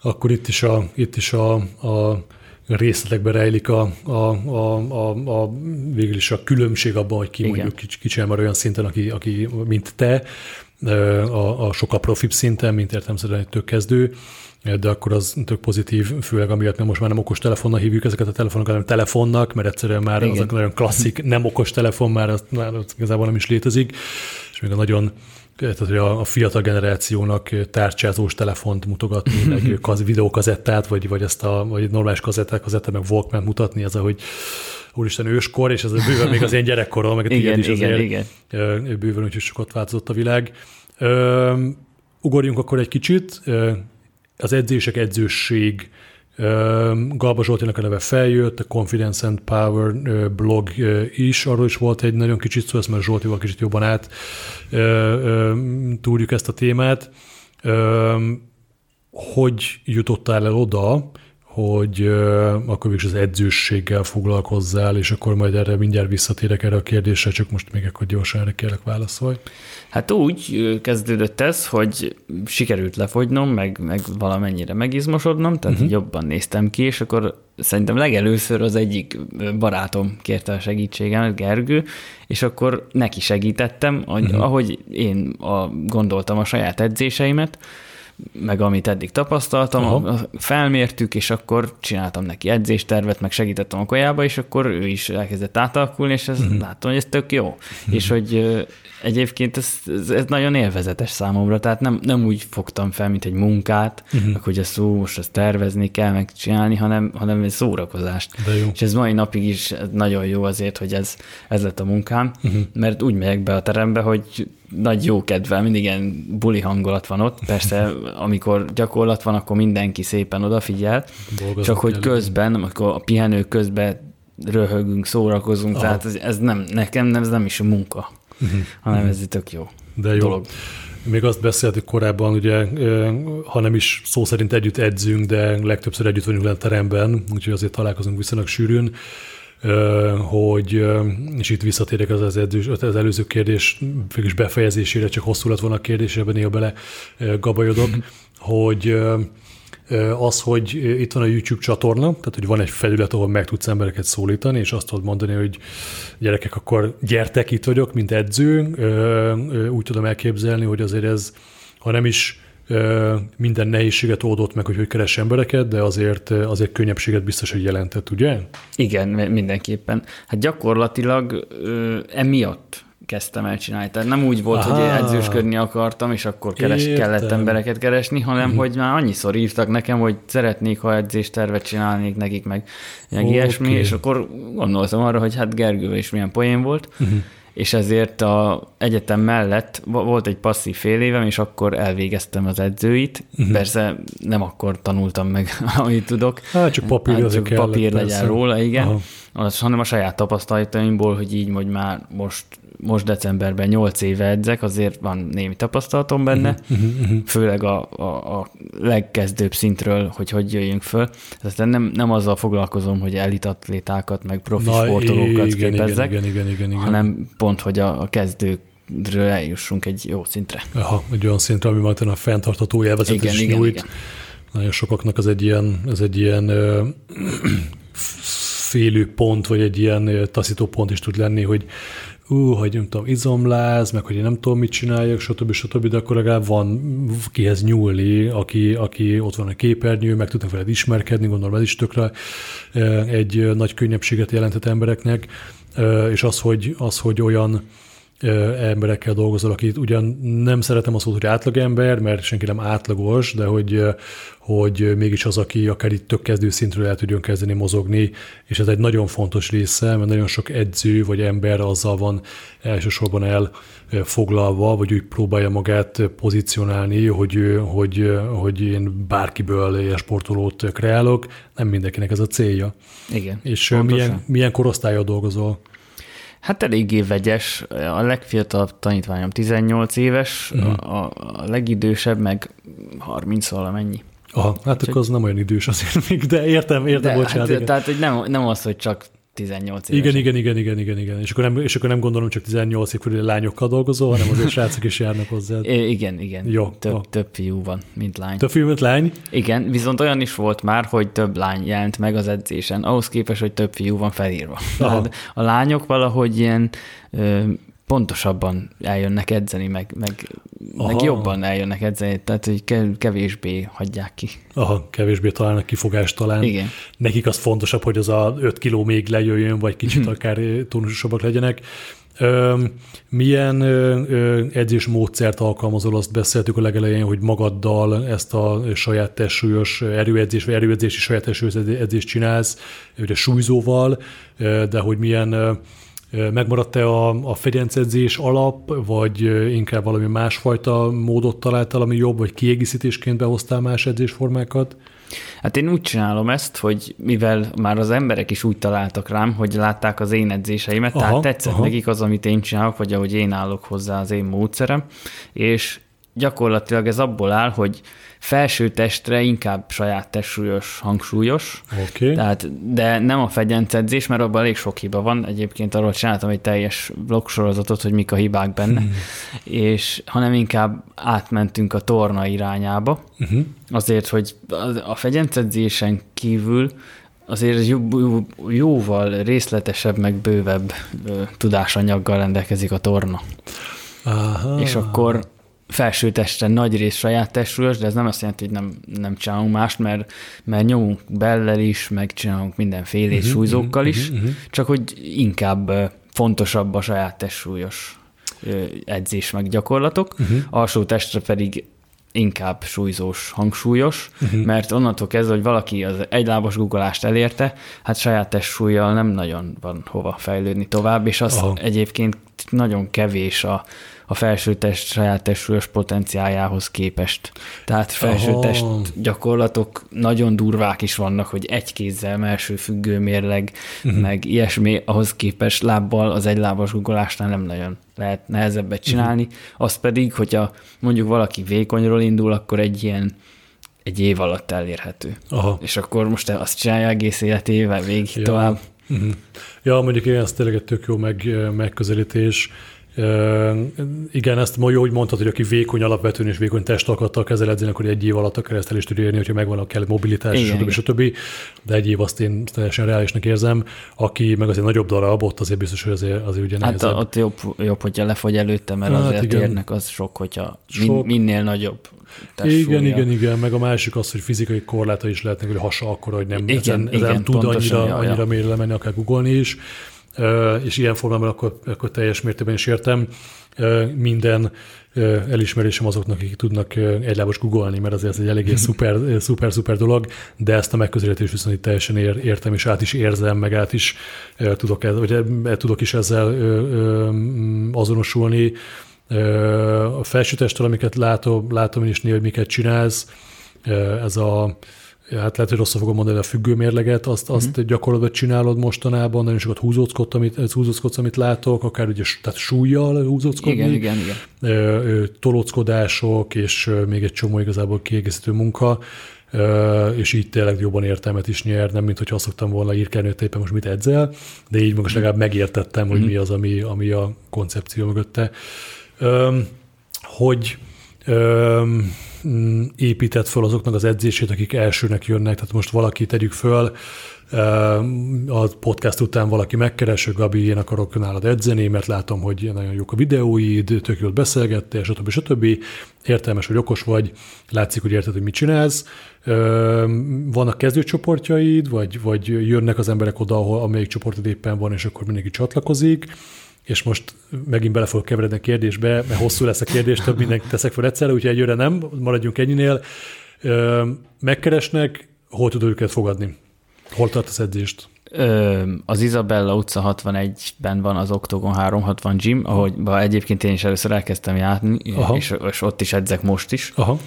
Akkor itt is a, itt is a, a részletekben rejlik a, a, a, a, a, végül is a különbség abban, hogy ki Igen. mondjuk kicsi, kicsi már olyan szinten, aki, aki mint te, a, a sokkal profibb szinten, mint értem egy tök kezdő, de akkor az tök pozitív, főleg amiatt, mert most már nem okos telefonnal hívjuk ezeket a telefonokat, hanem telefonnak, mert egyszerűen már Igen. azok nagyon klasszik, nem okos telefon, már az, már az igazából nem is létezik, és még a nagyon tehát, hogy a, fiatal generációnak tárcsázós telefont mutogatni, meg kaz, videókazettát, vagy, vagy ezt a vagy normális kazettát, kazettát, meg walkman mutatni, ez a, hogy úristen őskor, és ez a bőven még az én gyerekkorom, meg a igen, is igen, azért igen. bőven, úgyhogy sokat változott a világ. Ugorjunk akkor egy kicsit, az edzések, edzőség, Galba Zsoltinak a neve feljött, a Confidence and Power blog is, arról is volt egy nagyon kicsit szó, ezt már Zsoltival kicsit jobban át túrjuk ezt a témát. Hogy jutottál el oda, hogy akkor is az edzősséggel foglalkozzál, és akkor majd erre mindjárt visszatérek erre a kérdésre, csak most még akkor gyorsan erre kérlek válaszolj. Hát úgy kezdődött ez, hogy sikerült lefogynom, meg, meg valamennyire megizmosodnom, tehát uh-huh. jobban néztem ki, és akkor szerintem legelőször az egyik barátom kérte a segítségemet, Gergő, és akkor neki segítettem, hogy, uh-huh. ahogy én a, gondoltam a saját edzéseimet, meg amit eddig tapasztaltam, Aha. felmértük, és akkor csináltam neki edzéstervet, meg segítettem a kajába, és akkor ő is elkezdett átalakulni, és ez, uh-huh. látom, hogy ez tök jó. Uh-huh. És hogy egyébként ez, ez, ez nagyon élvezetes számomra, tehát nem, nem úgy fogtam fel, mint egy munkát, uh-huh. hogy ezt szó, most ezt tervezni kell, megcsinálni, hanem, hanem egy szórakozást. És ez mai napig is nagyon jó azért, hogy ez, ez lett a munkám, uh-huh. mert úgy megyek be a terembe, hogy nagy jó kedvel, mindig ilyen buli hangulat van ott. Persze, amikor gyakorlat van, akkor mindenki szépen odafigyel, Dolgozok csak hogy közben, amikor a pihenő közben röhögünk, szórakozunk, Aha. tehát ez, ez nem, nekem nem, ez nem is a munka, uh-huh. hanem uh-huh. ez tök jó De jó. dolog. Még azt beszéltük korábban, ugye, ha nem is szó szerint együtt edzünk, de legtöbbször együtt vagyunk le a teremben, úgyhogy azért találkozunk viszonylag sűrűn hogy, és itt visszatérek az, az, edzős, az előző kérdés végülis befejezésére, csak hosszú lett volna a kérdés, ebben néha bele gabajodok, hogy az, hogy itt van a YouTube csatorna, tehát hogy van egy felület, ahol meg tudsz embereket szólítani, és azt tudod mondani, hogy gyerekek, akkor gyertek, itt vagyok, mint edző. Úgy tudom elképzelni, hogy azért ez, ha nem is minden nehézséget oldott meg, hogy hogy keres embereket, de azért, azért könnyebbséget biztos, hogy jelentett, ugye? Igen, mindenképpen. Hát gyakorlatilag emiatt kezdtem el csinálni. Tehát nem úgy volt, Aha. hogy edzősködni akartam, és akkor keres, kellett embereket keresni, hanem mm. hogy már annyiszor írtak nekem, hogy szeretnék, ha edzéstervet csinálnék nekik, meg, meg okay. ilyesmi, és akkor gondoltam arra, hogy hát Gergő is milyen poén volt, mm. És ezért a egyetem mellett volt egy passzív fél évem, és akkor elvégeztem az edzőit. Uh-huh. Persze nem akkor tanultam meg, amit tudok. Hát csak papír, hát, csak papír legyen persze. róla, igen. Aha. Az, hanem a saját tapasztalataimból, hogy így, hogy már most most decemberben 8 éve edzek, azért van némi tapasztalatom benne, uh-huh, uh-huh. főleg a, a, a legkezdőbb szintről, hogy hogy jöjjünk föl. Tehát nem, nem azzal foglalkozom, hogy elitatlétákat, meg profi Na, sportolókat igen, képezzek, igen, igen, igen, igen, hanem pont, hogy a, a kezdőkről eljussunk egy jó szintre. Aha, egy olyan szintre, ami majd a fenntartató élvezetet igen, is igen, nyújt. Igen. Nagyon sokaknak az egy ilyen, ez egy ilyen ö, félő pont, vagy egy ilyen taszító pont is tud lenni, hogy ú, hogy nem tudom, izomláz, meg hogy én nem tudom, mit csináljak, stb. stb., de akkor legalább van kihez nyúlni, aki, aki ott van a képernyő, meg tudnak veled ismerkedni, gondolom ez is tökre egy nagy könnyebbséget jelentett embereknek, és az, hogy, az, hogy olyan emberekkel dolgozol, akit ugyan nem szeretem azt, hogy átlagember, mert senki nem átlagos, de hogy, hogy mégis az, aki akár itt tök kezdő szintről el tudjon kezdeni mozogni, és ez egy nagyon fontos része, mert nagyon sok edző vagy ember azzal van elsősorban elfoglalva, vagy úgy próbálja magát pozícionálni, hogy, hogy, hogy én bárkiből ilyen sportolót kreálok, nem mindenkinek ez a célja. Igen. És milyen, milyen korosztálya dolgozol? Hát eléggé vegyes. A legfiatalabb tanítványom 18 éves, uh-huh. a, a legidősebb meg 30 valamennyi. Aha, hát akkor az nem olyan idős azért még, de értem, értem, de, bocsánat. Hát, tehát, hogy nem, nem az, hogy csak 18 éves. Igen, igen, igen, igen, igen, igen. És akkor nem, és akkor nem gondolom csak 18 év körül lányokkal dolgozó, hanem azért srácok is járnak hozzá. Igen, igen. Jó. Több, jó. több fiú van, mint lány. Több fiú, mint lány? Igen, viszont olyan is volt már, hogy több lány jelent meg az edzésen, ahhoz képest, hogy több fiú van felírva. Tehát a lányok valahogy ilyen pontosabban eljönnek edzeni, meg, meg, meg jobban eljönnek edzeni, tehát hogy kevésbé hagyják ki. Aha, kevésbé találnak kifogást talán. Igen. Nekik az fontosabb, hogy az a 5 kiló még lejöjjön, vagy kicsit mhm. akár tónusosabbak legyenek. Milyen ö, edzésmódszert alkalmazol, azt beszéltük a legelején, hogy magaddal ezt a saját testsúlyos erőedzés, vagy erőedzési saját testsúlyos edzést csinálsz, ugye súlyzóval, de hogy milyen Megmaradt-e a, a fegyencedzés alap, vagy inkább valami másfajta módot találtál, ami jobb, vagy kiegészítésként behoztál más edzésformákat? Hát én úgy csinálom ezt, hogy mivel már az emberek is úgy találtak rám, hogy látták az én edzéseimet, aha, tehát tetszett aha. nekik az, amit én csinálok, vagy ahogy én állok hozzá az én módszerem, és gyakorlatilag ez abból áll, hogy felső testre inkább saját testsúlyos, hangsúlyos. Okay. Tehát, de nem a fegyencedzés, mert abban elég sok hiba van. Egyébként arról csináltam egy teljes sorozatot, hogy mik a hibák benne, hmm. és hanem inkább átmentünk a torna irányába. Uh-huh. Azért, hogy a fegyencedzésen kívül azért jó, jó, jóval részletesebb, meg bővebb tudásanyaggal rendelkezik a torna. Aha. És akkor felső testre nagy rész saját testsúlyos, de ez nem azt jelenti, hogy nem, nem csinálunk mást, mert, mert nyomunk bellel is, meg csinálunk mindenféle uh-huh, súlyzókkal uh-huh, is, uh-huh. csak hogy inkább fontosabb a saját testsúlyos edzés meg gyakorlatok, uh-huh. alsó testre pedig inkább súlyzós, hangsúlyos, uh-huh. mert onnantól kezdve, hogy valaki az egylábas guggolást elérte, hát saját testsúlyjal nem nagyon van hova fejlődni tovább, és az Aha. egyébként nagyon kevés a, a felsőtest saját testsúlyos potenciájához képest. Tehát felsőtest Aha. gyakorlatok nagyon durvák is vannak, hogy egy kézzel melső függőmérleg, uh-huh. meg ilyesmi, ahhoz képest lábbal az egylábas guggolásnál nem nagyon lehet nehezebbet csinálni. Uh-huh. Az pedig, hogyha mondjuk valaki vékonyról indul, akkor egy ilyen egy év alatt elérhető. Aha. És akkor most azt csinálja egész életével végig ja. tovább. Uh-huh. Ja, mondjuk igen, ez tényleg egy tök jó meg, megközelítés igen, ezt ma jó, hogy mondtad, hogy aki vékony alapvetően és vékony testalkattal kezel edzeni, akkor egy év alatt el is tudja érni, hogyha megvan a kell mobilitás, igen, stb. stb. De egy év azt én teljesen reálisnak érzem. Aki meg azért nagyobb darab, ott azért biztos, hogy azért, azért ugye Hát nehezebb. ott jobb, jobb, hogyha lefogy előtte, mert hát azért igen. érnek az sok, hogyha sok. Min, minél nagyobb. Igen, igen, igen, meg a másik az, hogy fizikai korláta is lehetnek, hogy hasa akkor, hogy nem, igen, ezen, igen, ezen tud annyira, annyira mélyre akár googolni is. És ilyen formában akkor, akkor teljes mértékben is értem. Minden elismerésem azoknak, akik tudnak egylábos googolni, mert azért ez egy eléggé szuper, szuper, szuper dolog, de ezt a megközelítést viszont itt teljesen ér, értem, és át is érzem, meg át is tudok, vagy tudok is ezzel azonosulni. A felsőtesttel, amiket látom, látom én is néha, hogy miket csinálsz, ez a hát lehet, hogy rosszul fogom mondani a függőmérleget, azt, azt uh-huh. gyakorlatban csinálod mostanában, nagyon sokat húzóckodsz, amit, húzóckodsz, amit látok, akár ugye tehát súlyjal húzóckodni. Igen, igen, igen. Tolóckodások, és még egy csomó igazából kiegészítő munka, és így tényleg jobban értelmet is nyer, nem mint hogy azt szoktam volna írkálni, hogy éppen most mit edzel, de így most legalább megértettem, hogy uh-huh. mi az, ami, ami a koncepció mögötte. Hogy Mm, épített föl azoknak az edzését, akik elsőnek jönnek. Tehát most valaki tegyük föl, a podcast után valaki megkeres, Gabi, én akarok nálad edzeni, mert látom, hogy nagyon jók a videóid, tök jót beszélgettél, stb. stb. Értelmes, hogy okos vagy, látszik, hogy érted, hogy mit csinálsz. Vannak kezdőcsoportjaid, vagy, vagy jönnek az emberek oda, ahol amelyik csoportod éppen van, és akkor mindenki csatlakozik és most megint bele fogok keveredni a kérdésbe, mert hosszú lesz a kérdés, több mindenkit teszek fel egyszerre, úgyhogy egyőre nem, maradjunk ennyinél. Megkeresnek, hol tudod őket fogadni? Hol tart az edzést? Az Isabella utca 61-ben van az Octogon 360 gym, ahogy egyébként én is először elkezdtem járni, és, és ott is edzek most is. Aha.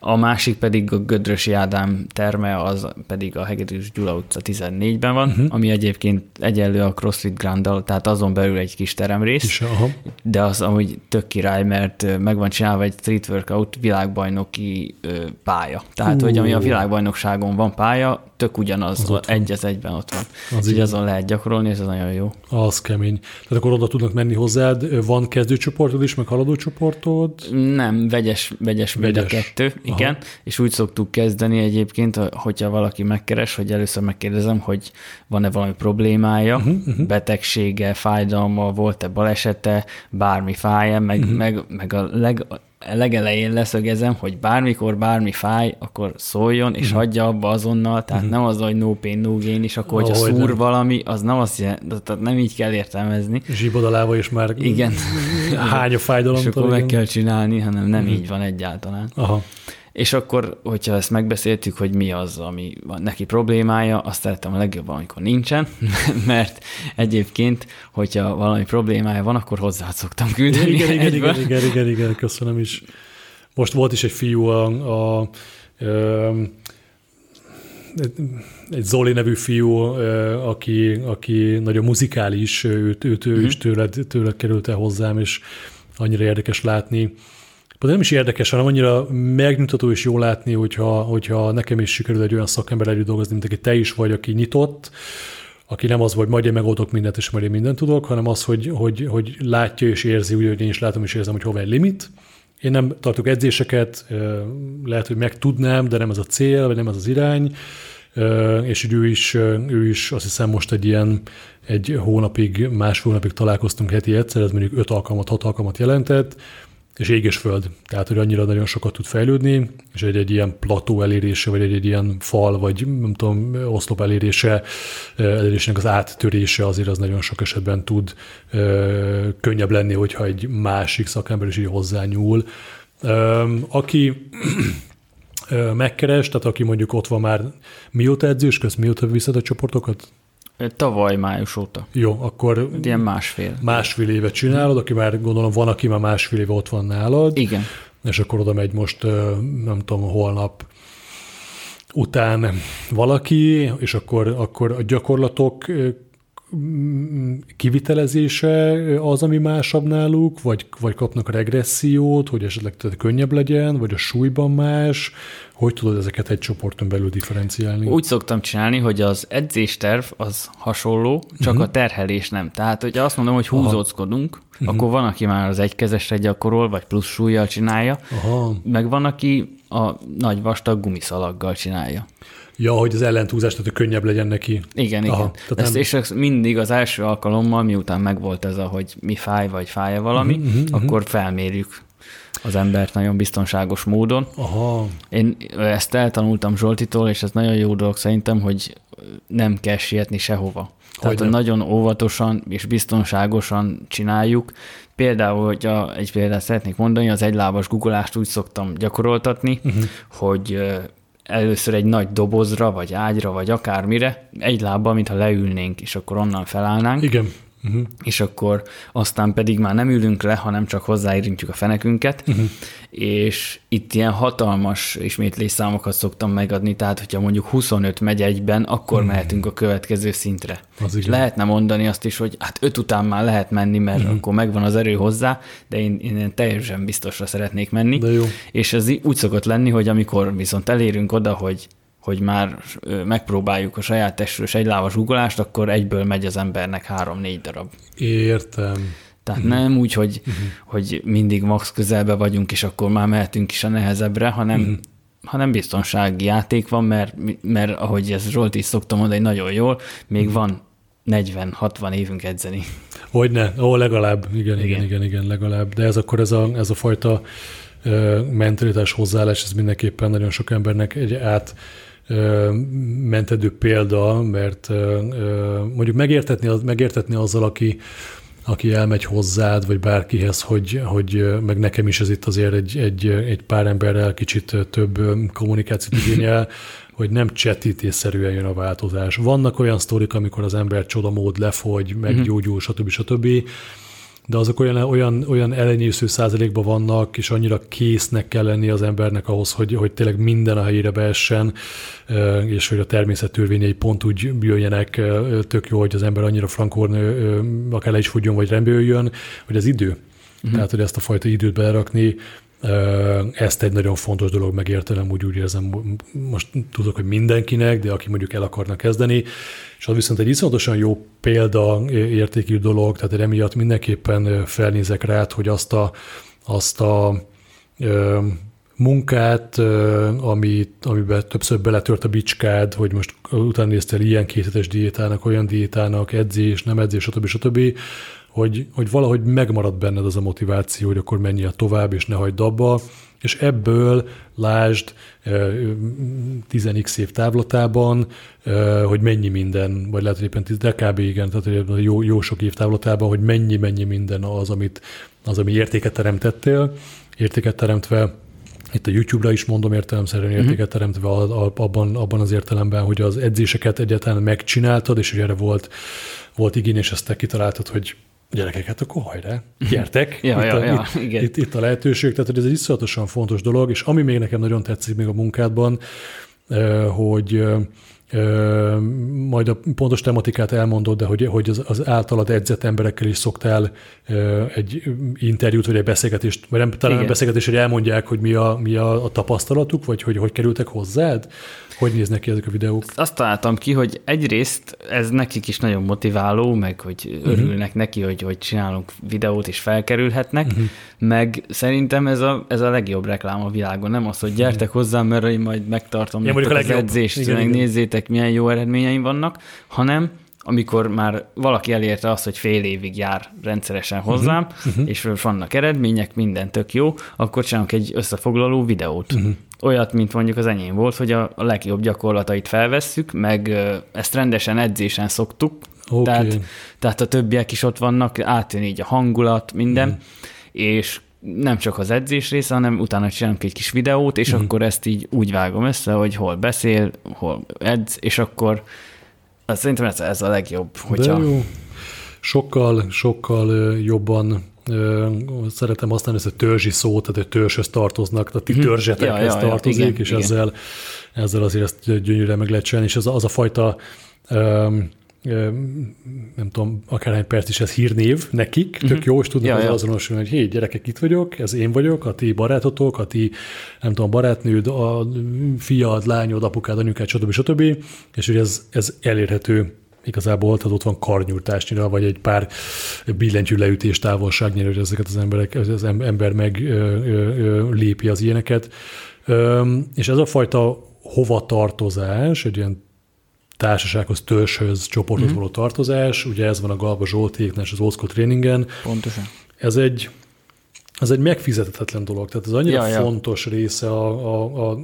A másik pedig a Gödrösi Ádám terme, az pedig a Hegedűs Gyula utca 14-ben van, uh-huh. ami egyébként egyenlő a CrossFit grand tehát azon belül egy kis teremrész, is, aha. de az amúgy tök király, mert meg van csinálva egy street workout világbajnoki pálya. Tehát, uh. hogy ami a világbajnokságon van pálya, tök ugyanaz, az egy az egyben ott van. Az így azon lehet gyakorolni, és ez nagyon jó. Az kemény. Tehát akkor oda tudnak menni hozzád, van kezdőcsoportod is, meg haladócsoportod? Nem, vegyes, vegyes, vegyes. mind a kettő, igen. Aha. És úgy szoktuk kezdeni egyébként, hogyha valaki megkeres, hogy először megkérdezem, hogy van-e valami problémája, uh-huh, uh-huh. betegsége, fájdalma, volt-e balesete, bármi fája, meg, uh-huh. meg, meg a leg, legelején leszögezem, hogy bármikor bármi fáj, akkor szóljon, és uh-huh. hagyja abba azonnal, tehát uh-huh. nem az, hogy no pain, no gain, és akkor, hogyha Ahogy szúr nem. valami, az nem azt jelenti, tehát nem így kell értelmezni. Zsibodalával is már igen. hány a fájdalom. És akkor meg kell csinálni, hanem nem uh-huh. így van egyáltalán. Aha. És akkor, hogyha ezt megbeszéltük, hogy mi az, ami van neki problémája, azt szeretem a legjobban, amikor nincsen, mert egyébként, hogyha valami problémája van, akkor hozzá szoktam küldeni. Igen, igen, igen, igen, igen, igen, köszönöm is. Most volt is egy fiú a, a, a egy Zoli nevű fiú, aki, aki nagyon muzikális, őt, őt, ő is mhm. tőled, tőled került el hozzám, és annyira érdekes látni, de nem is érdekes, hanem annyira megnyugtató és jó látni, hogyha, hogyha nekem is sikerül egy olyan szakember együtt dolgozni, mint aki te is vagy, aki nyitott, aki nem az, hogy majd én megoldok mindent, és majd én mindent tudok, hanem az, hogy, hogy, hogy látja és érzi, úgy, hogy én is látom és érzem, hogy hova egy limit. Én nem tartok edzéseket, lehet, hogy meg tudnám, de nem ez a cél, vagy nem ez az irány, és úgy ő is, ő is azt hiszem most egy ilyen egy hónapig, másfél hónapig találkoztunk heti egyszer, ez mondjuk öt alkalmat, hat alkalmat jelentett, és ég és föld. Tehát, hogy annyira nagyon sokat tud fejlődni, és egy, egy ilyen plató elérése, vagy egy, egy ilyen fal, vagy nem tudom, oszlop elérése, elérésének az áttörése azért az nagyon sok esetben tud ö, könnyebb lenni, hogyha egy másik szakember is így hozzányúl. Ö, aki megkeres, tehát aki mondjuk ott van már mióta edzős köz, mióta viszed a csoportokat? Tavaly május óta. Jó, akkor... Ilyen másfél. Másfél évet csinálod, aki már gondolom van, aki már másfél éve ott van nálad. Igen. És akkor oda megy most, nem tudom, holnap után valaki, és akkor, akkor a gyakorlatok kivitelezése az, ami másabb náluk, vagy, vagy kapnak regressziót, hogy esetleg könnyebb legyen, vagy a súlyban más, hogy tudod ezeket egy csoporton belül differenciálni? Úgy szoktam csinálni, hogy az edzésterv az hasonló, csak uh-huh. a terhelés nem. Tehát, hogyha azt mondom, hogy húzóckodunk, uh-huh. akkor van, aki már az egykezesre gyakorol, vagy plusz súlyjal csinálja, Aha. meg van, aki a nagy vastag gumiszalaggal csinálja. Ja, hogy az ellentúzás, tehát hogy könnyebb legyen neki. Igen, Aha, igen. Ezt, nem... És ez mindig az első alkalommal, miután megvolt ez a, hogy mi fáj, vagy fáj valami, uh-huh, uh-huh, akkor felmérjük az embert nagyon biztonságos módon. Aha. Én ezt eltanultam Zsoltitól, és ez nagyon jó dolog szerintem, hogy nem kell sietni sehova. Tehát hogy nagyon óvatosan és biztonságosan csináljuk. Például, hogy a, egy példát szeretnék mondani, az egylábas guggolást úgy szoktam gyakoroltatni, uh-huh. hogy először egy nagy dobozra, vagy ágyra, vagy akármire, egy lábbal, mintha leülnénk, és akkor onnan felállnánk. Igen. Uh-huh. És akkor aztán pedig már nem ülünk le, hanem csak hozzáérintjük a fenekünket, uh-huh. és itt ilyen hatalmas ismétlésszámokat szoktam megadni, tehát hogyha mondjuk 25 megy egyben, akkor uh-huh. mehetünk a következő szintre. Az és lehetne mondani azt is, hogy hát öt után már lehet menni, mert uh-huh. akkor megvan az erő hozzá, de én, én teljesen biztosra szeretnék menni. De jó. És ez úgy szokott lenni, hogy amikor viszont elérünk oda, hogy hogy már megpróbáljuk a saját testről egy lábas uggolást, akkor egyből megy az embernek három-négy darab. Értem. Tehát uh-huh. nem úgy, hogy, uh-huh. hogy mindig max közelbe vagyunk, és akkor már mehetünk is a nehezebbre, hanem, uh-huh. hanem biztonsági játék van, mert, mert ahogy ez Zsolt is szoktam mondani nagyon jól, még uh-huh. van 40-60 évünk edzeni. Hogyne, ó, legalább, igen, igen, igen, igen, igen, legalább. De ez akkor ez a, ez a fajta mentalitás hozzáállás, ez mindenképpen nagyon sok embernek egy át mentedő példa, mert mondjuk megértetni, megértetni azzal, aki, aki elmegy hozzád, vagy bárkihez, hogy, hogy meg nekem is ez itt azért egy, egy, egy pár emberrel kicsit több kommunikációt igényel, hogy nem csetítésszerűen jön a változás. Vannak olyan sztorik, amikor az ember csodamód lefogy, meggyógyul, stb. stb de azok olyan, olyan, olyan elenyésző százalékban vannak, és annyira késznek kell lenni az embernek ahhoz, hogy, hogy tényleg minden a helyére beessen, és hogy a természet törvényei pont úgy jöjjenek, tök jó, hogy az ember annyira frankon akár le is fogjon, vagy rendbe jöjjön, hogy az idő. Uh-huh. Tehát, hogy ezt a fajta időt berakni, ezt egy nagyon fontos dolog megértelem, úgy úgy érzem, most tudok, hogy mindenkinek, de aki mondjuk el akarna kezdeni, és az viszont egy iszonyatosan jó példa értékű dolog, tehát emiatt mindenképpen felnézek rá, hogy azt a, azt a munkát, ami, amiben többször beletört a bicskád, hogy most utána néztél ilyen készítés diétának, olyan diétának, edzés, nem edzés, stb. stb hogy, hogy valahogy megmarad benned az a motiváció, hogy akkor menjél tovább, és ne hagyd abba, és ebből lásd 10x év távlatában, hogy mennyi minden, vagy lehet, hogy éppen 10, de kb. igen, tehát jó, jó sok év távlatában, hogy mennyi-mennyi minden az, amit, az, ami értéket teremtettél, értéket teremtve itt a YouTube-ra is mondom értelemszerűen mhm. értéket teremtve abban, abban az értelemben, hogy az edzéseket egyáltalán megcsináltad, és hogy erre volt, volt igény, és ezt te kitaláltad, hogy gyerekeket, hát akkor hajrá, gyertek, ja, itt, ja, a, ja, itt, igen. Itt, itt a lehetőség, tehát hogy ez egy iszonyatosan fontos dolog, és ami még nekem nagyon tetszik még a munkádban, hogy majd a pontos tematikát elmondod, de hogy, hogy az, az általad edzett emberekkel is szoktál egy interjút, vagy egy beszélgetést, vagy nem, talán Igen. beszélgetés, hogy elmondják, hogy mi a, mi a, a tapasztalatuk, vagy hogy hogy kerültek hozzád? Hogy néznek ki ezek a videók? Azt találtam ki, hogy egyrészt ez nekik is nagyon motiváló, meg hogy uh-huh. örülnek neki, hogy, hogy csinálunk videót és felkerülhetnek, uh-huh. meg szerintem ez a, ez a legjobb reklám a világon, nem az, hogy gyertek hozzám, mert én majd megtartom ja, nektek az edzést, igen, meg igen. nézzétek, milyen jó eredményeim vannak, hanem amikor már valaki elérte azt, hogy fél évig jár rendszeresen hozzám, uh-huh. és vannak eredmények, minden tök jó, akkor csinálunk egy összefoglaló videót. Uh-huh. Olyat, mint mondjuk az enyém volt, hogy a, a legjobb gyakorlatait felvesszük, meg ezt rendesen edzésen szoktuk, okay. tehát, tehát a többiek is ott vannak, átjön így a hangulat, minden, uh-huh. és nem csak az edzés része, hanem utána csinálunk egy kis videót, és uh-huh. akkor ezt így úgy vágom össze, hogy hol beszél, hol edz, és akkor azt szerintem ez, ez a legjobb. Hogyha... De jó. Sokkal, sokkal jobban szeretem használni ezt a törzsi szót, tehát egy törzshöz tartoznak, tehát ti mhm. törzsetekhez ja, ja, tartozik, ja, igen, és igen. Ezzel, ezzel azért ezt gyönyörűen meg lehet csinálni, és az, az a fajta um, nem tudom, akárhány perc is ez hírnév nekik, tök uh-huh. jó, és tudnak ja, ja. azonosulni, hogy hé, gyerekek, itt vagyok, ez én vagyok, a ti barátotok, a ti, nem tudom, barátnőd, a fiad, lányod, apukád, anyukád, stb. stb. És hogy ez, ez elérhető igazából, tehát ott van karnyújtásnyira, vagy egy pár billentyű leütés távolságnyira, hogy ezeket az emberek, az ember meg ö, ö, lépi az ilyeneket. Ö, és ez a fajta hovatartozás, egy ilyen társasághoz, törzshöz, csoporthoz mm. való tartozás. Ugye ez van a Galba Zsoltéknál és az School Trainingen. Pontosan. Ez egy, az egy megfizethetetlen dolog. Tehát ez annyira ja, fontos ja. része a, a, a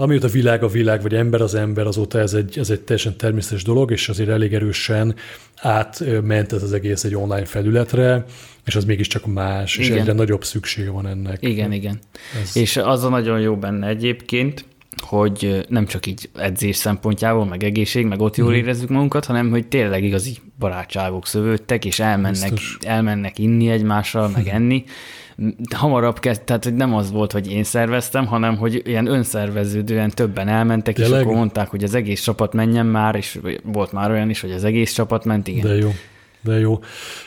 amióta világ a világ, vagy ember az ember, azóta ez egy, ez egy teljesen természetes dolog, és azért elég erősen átment ez az egész egy online felületre, és az mégiscsak más, igen. és egyre nagyobb szüksége van ennek. Igen, igen. Ez... És az a nagyon jó benne egyébként, hogy nem csak így edzés szempontjából, meg egészség, meg ott jól mhm. érezzük magunkat, hanem hogy tényleg igazi barátságok szövődtek, és elmennek, elmennek inni egymással, meg enni. Hamarabb kezd, tehát hogy nem az volt, hogy én szerveztem, hanem hogy ilyen önszerveződően többen elmentek, tényleg? és akkor mondták, hogy az egész csapat menjen már, és volt már olyan is, hogy az egész csapat ment, igen. De jó. De jó.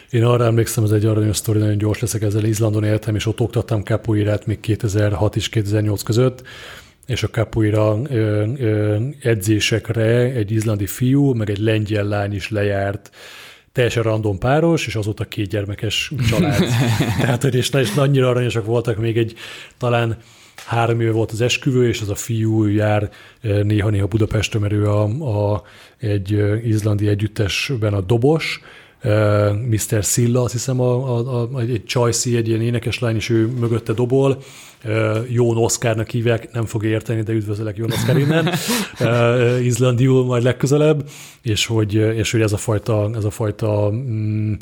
Én arra emlékszem, ez egy aranyos sztori, nagyon gyors leszek ezzel. Izlandon éltem, és ott oktattam capoeirát még 2006 és 2008 között, és a ö, edzésekre egy izlandi fiú, meg egy lengyel lány is lejárt, teljesen random páros, és azóta két gyermekes család. Tehát, hogy és, és annyira aranyosak voltak, még egy talán három éve volt az esküvő, és az a fiú jár néha-néha Budapesten, mert ő a, a, egy izlandi együttesben a dobos, Mr. Silla, azt hiszem a, a, a, egy Csajci, egy ilyen énekeslány, és ő mögötte dobol, Jón Oszkárnak hívják, nem fog érteni, de üdvözlök Jón Oszkár innen, Izlandiul majd legközelebb, és hogy, és hogy ez a fajta, ez a fajta mm,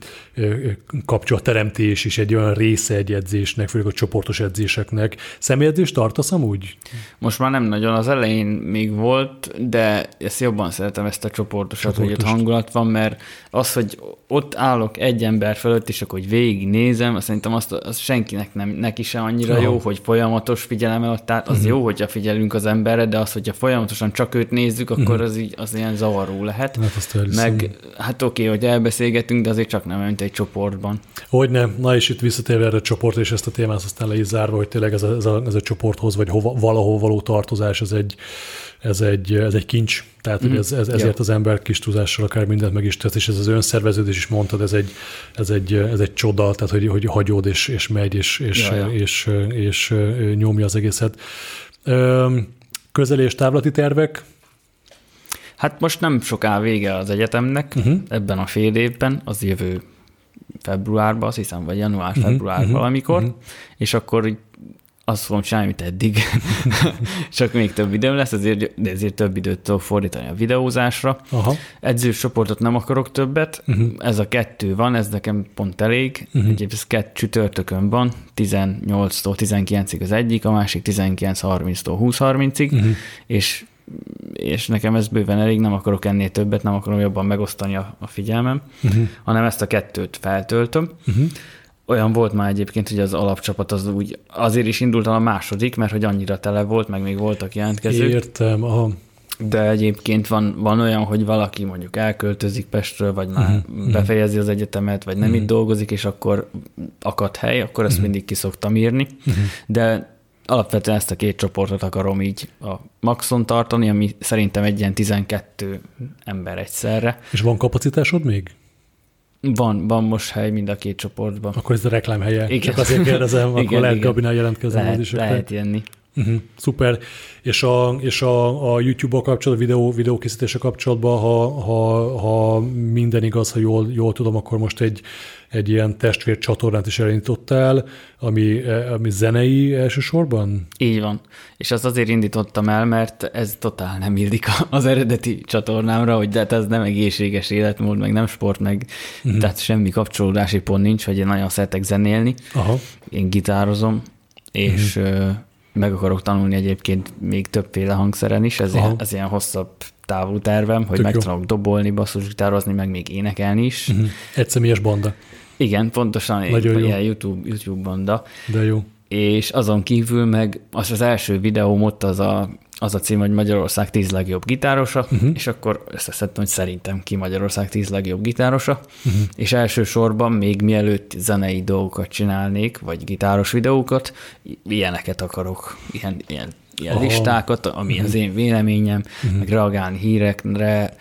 kapcsolatteremtés is egy olyan része egy edzésnek, főleg a csoportos edzéseknek. Személyedzést tartasz amúgy? Most már nem nagyon, az elején még volt, de ezt jobban szeretem ezt a csoportosat, Csoportos. hogy ott hangulat van, mert az, hogy ott állok egy ember fölött, és akkor hogy végignézem, szerintem azt, azt senkinek nem, neki sem annyira Aha. jó, hogy folyamatos figyelem tehát az uh-huh. jó, hogyha figyelünk az emberre, de az, hogyha folyamatosan csak őt nézzük, akkor uh-huh. az, így, az ilyen zavaró lehet. Hát azt Meg hát oké, okay, hogy elbeszélgetünk, de azért csak nem önt egy csoportban. Hogy nem, na és itt visszatérve erre a csoport, és ezt a témát aztán le is zárva, hogy tényleg ez a, ez a, ez a csoporthoz, vagy hova, valahol való tartozás, ez egy, ez egy, ez egy kincs. Tehát mm. ez, ez, ezért ja. az ember kis túlzással akár mindent meg is tesz, és ez az önszerveződés is mondtad, ez egy, ez egy, ez egy csoda, tehát hogy, hogy hagyod és, és megy, és, és, ja, ja. És, és, és nyomja az egészet. Közeli és távlati tervek? Hát most nem soká vége az egyetemnek, uh-huh. ebben a fél évben, az jövő februárban, azt hiszem, vagy január-február uh-huh. valamikor, uh-huh. és akkor azt fogom csinálni, mint eddig. Csak még több videó lesz, ezért, de ezért több időt tudok fordítani a videózásra. Aha. Edzős csoportot nem akarok többet, uh-huh. ez a kettő van, ez nekem pont elég. Uh-huh. Egyébként ez kettő csütörtökön van, 18-tól 19-ig az egyik, a másik 19-30-tól 20-30-ig, uh-huh. és és nekem ez bőven elég, nem akarok ennél többet, nem akarom jobban megosztani a, a figyelmem, uh-huh. hanem ezt a kettőt feltöltöm. Uh-huh olyan volt már egyébként, hogy az alapcsapat az úgy azért is indult a második, mert hogy annyira tele volt, meg még voltak jelentkezők. Értem, aha. De egyébként van, van olyan, hogy valaki mondjuk elköltözik Pestről, vagy már uh-huh. befejezi az egyetemet, vagy nem uh-huh. itt dolgozik, és akkor akad hely, akkor ezt uh-huh. mindig ki szoktam írni. Uh-huh. De alapvetően ezt a két csoportot akarom így a maxon tartani, ami szerintem egy ilyen 12 ember egyszerre. És van kapacitásod még? Van, van most hely mind a két csoportban. Akkor ez a reklám helye. Igen. Csak azért kérdezem, igen, akkor lehet igen. Gabinál jelentkezni. Lehet, is lehet jönni. Uh-huh, szuper. És a, és a, a YouTube-val kapcsolatban, videó, videókészítése kapcsolatban, ha, ha, ha minden igaz, ha jól, jól tudom, akkor most egy, egy ilyen testvér csatornát is elindítottál, ami, ami zenei elsősorban? Így van. És azt azért indítottam el, mert ez totál nem illik az eredeti csatornámra, hogy de hát ez nem egészséges életmód, meg nem sport, meg uh-huh. tehát semmi kapcsolódási pont nincs, hogy én nagyon szeretek zenélni. Aha. Én gitározom, és uh-huh meg akarok tanulni egyébként még többféle hangszeren is, ez, ilyen, ez ilyen hosszabb távú tervem, hogy Tök meg tudok dobolni, basszusgitározni, meg még énekelni is. Uh-huh. Egy személyes banda. Igen, pontosan Nagyon egy, ilyen YouTube, YouTube banda. De jó. És azon kívül meg az az első videóm ott az a az a cím, hogy Magyarország 10 legjobb gitárosa, uh-huh. és akkor összeszedtem, hogy szerintem ki Magyarország 10 legjobb gitárosa, uh-huh. és elsősorban még mielőtt zenei dolgokat csinálnék, vagy gitáros videókat, ilyeneket akarok, ilyen, ilyen ilyen oh. listákat, ami uh-huh. az én véleményem, uh-huh. meg reagálni hírekre,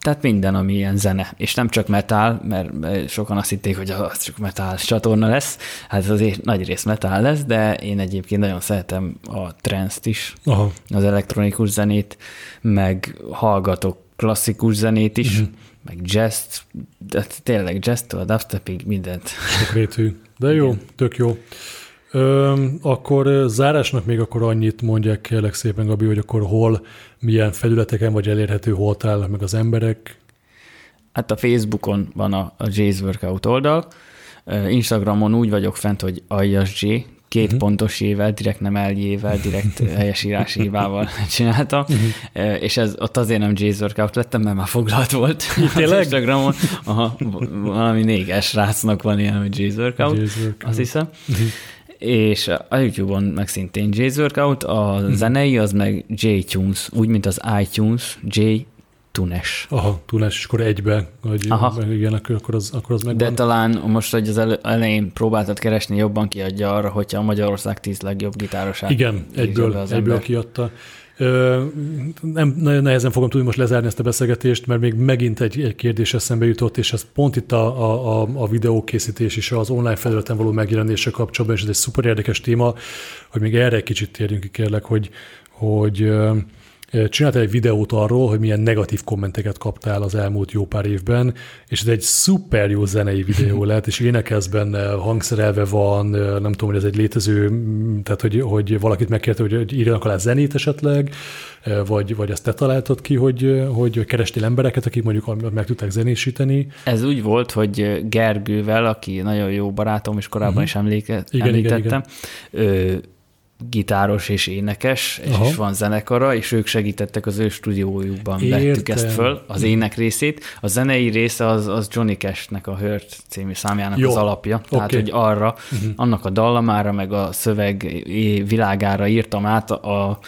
tehát minden, ami ilyen zene. És nem csak metal, mert sokan azt hitték, hogy az csak metal csatorna lesz, hát azért nagy rész metal lesz, de én egyébként nagyon szeretem a trance is, Aha. az elektronikus zenét, meg hallgatok klasszikus zenét is, uh-huh. meg jazz, de tényleg jazz-től a dubstepig mindent. Sokrétű. De jó, Igen. tök jó. Ö, akkor zárásnak még akkor annyit mondják kérlek szépen, Gabi, hogy akkor hol, milyen felületeken vagy elérhető, hol áll meg az emberek? Hát a Facebookon van a, a J's Workout oldal, Instagramon úgy vagyok fent, hogy aljas J, két uh-huh. pontos ével, direkt nem eljével, direkt helyesírás hívával csináltam, uh-huh. és ez ott azért nem J's Workout lettem, mert már foglalt volt Tényleg? az Instagramon. Aha, valami néges rácnak van ilyen, hogy J's Workout, J's Workout. azt hiszem. Uh-huh és a YouTube-on meg szintén J's Workout, a uh-huh. zenei az meg J-Tunes, úgy, mint az iTunes, J Tunes. Aha, Tunes, és akkor egybe, hogy Aha. igen, akkor az, akkor az megvan. De talán most, hogy az elején próbáltad keresni, jobban kiadja arra, hogyha a Magyarország tíz legjobb gitárosát. Igen, egyből, az egyből kiadta. Nem, nagyon nehezen fogom tudni most lezárni ezt a beszélgetést, mert még megint egy, egy kérdés eszembe jutott, és ez pont itt a, a, a videókészítés és az online felületen való megjelenése kapcsolatban, és ez egy szuper érdekes téma, hogy még erre egy kicsit térjünk ki, kérlek, hogy, hogy csináltál egy videót arról, hogy milyen negatív kommenteket kaptál az elmúlt jó pár évben, és ez egy szuper jó zenei videó lett, és énekelsz benne, hangszerelve van, nem tudom, hogy ez egy létező, tehát hogy, hogy valakit megkérte, hogy írjanak alá zenét esetleg, vagy, vagy ezt te találtad ki, hogy, hogy kerestél embereket, akik mondjuk meg tudták zenésíteni. Ez úgy volt, hogy Gergővel, aki nagyon jó barátom, és korábban uh-huh. is emléke, igen, említettem, igen, igen gitáros és énekes, és Aha. is van zenekara, és ők segítettek az ő stúdiójukban, Értem. vettük ezt föl, az ének részét. A zenei része az, az Johnny Cash-nek a Hurt című számjának Jó. az alapja, tehát okay. hogy arra, uh-huh. annak a dallamára, meg a szöveg világára írtam át a,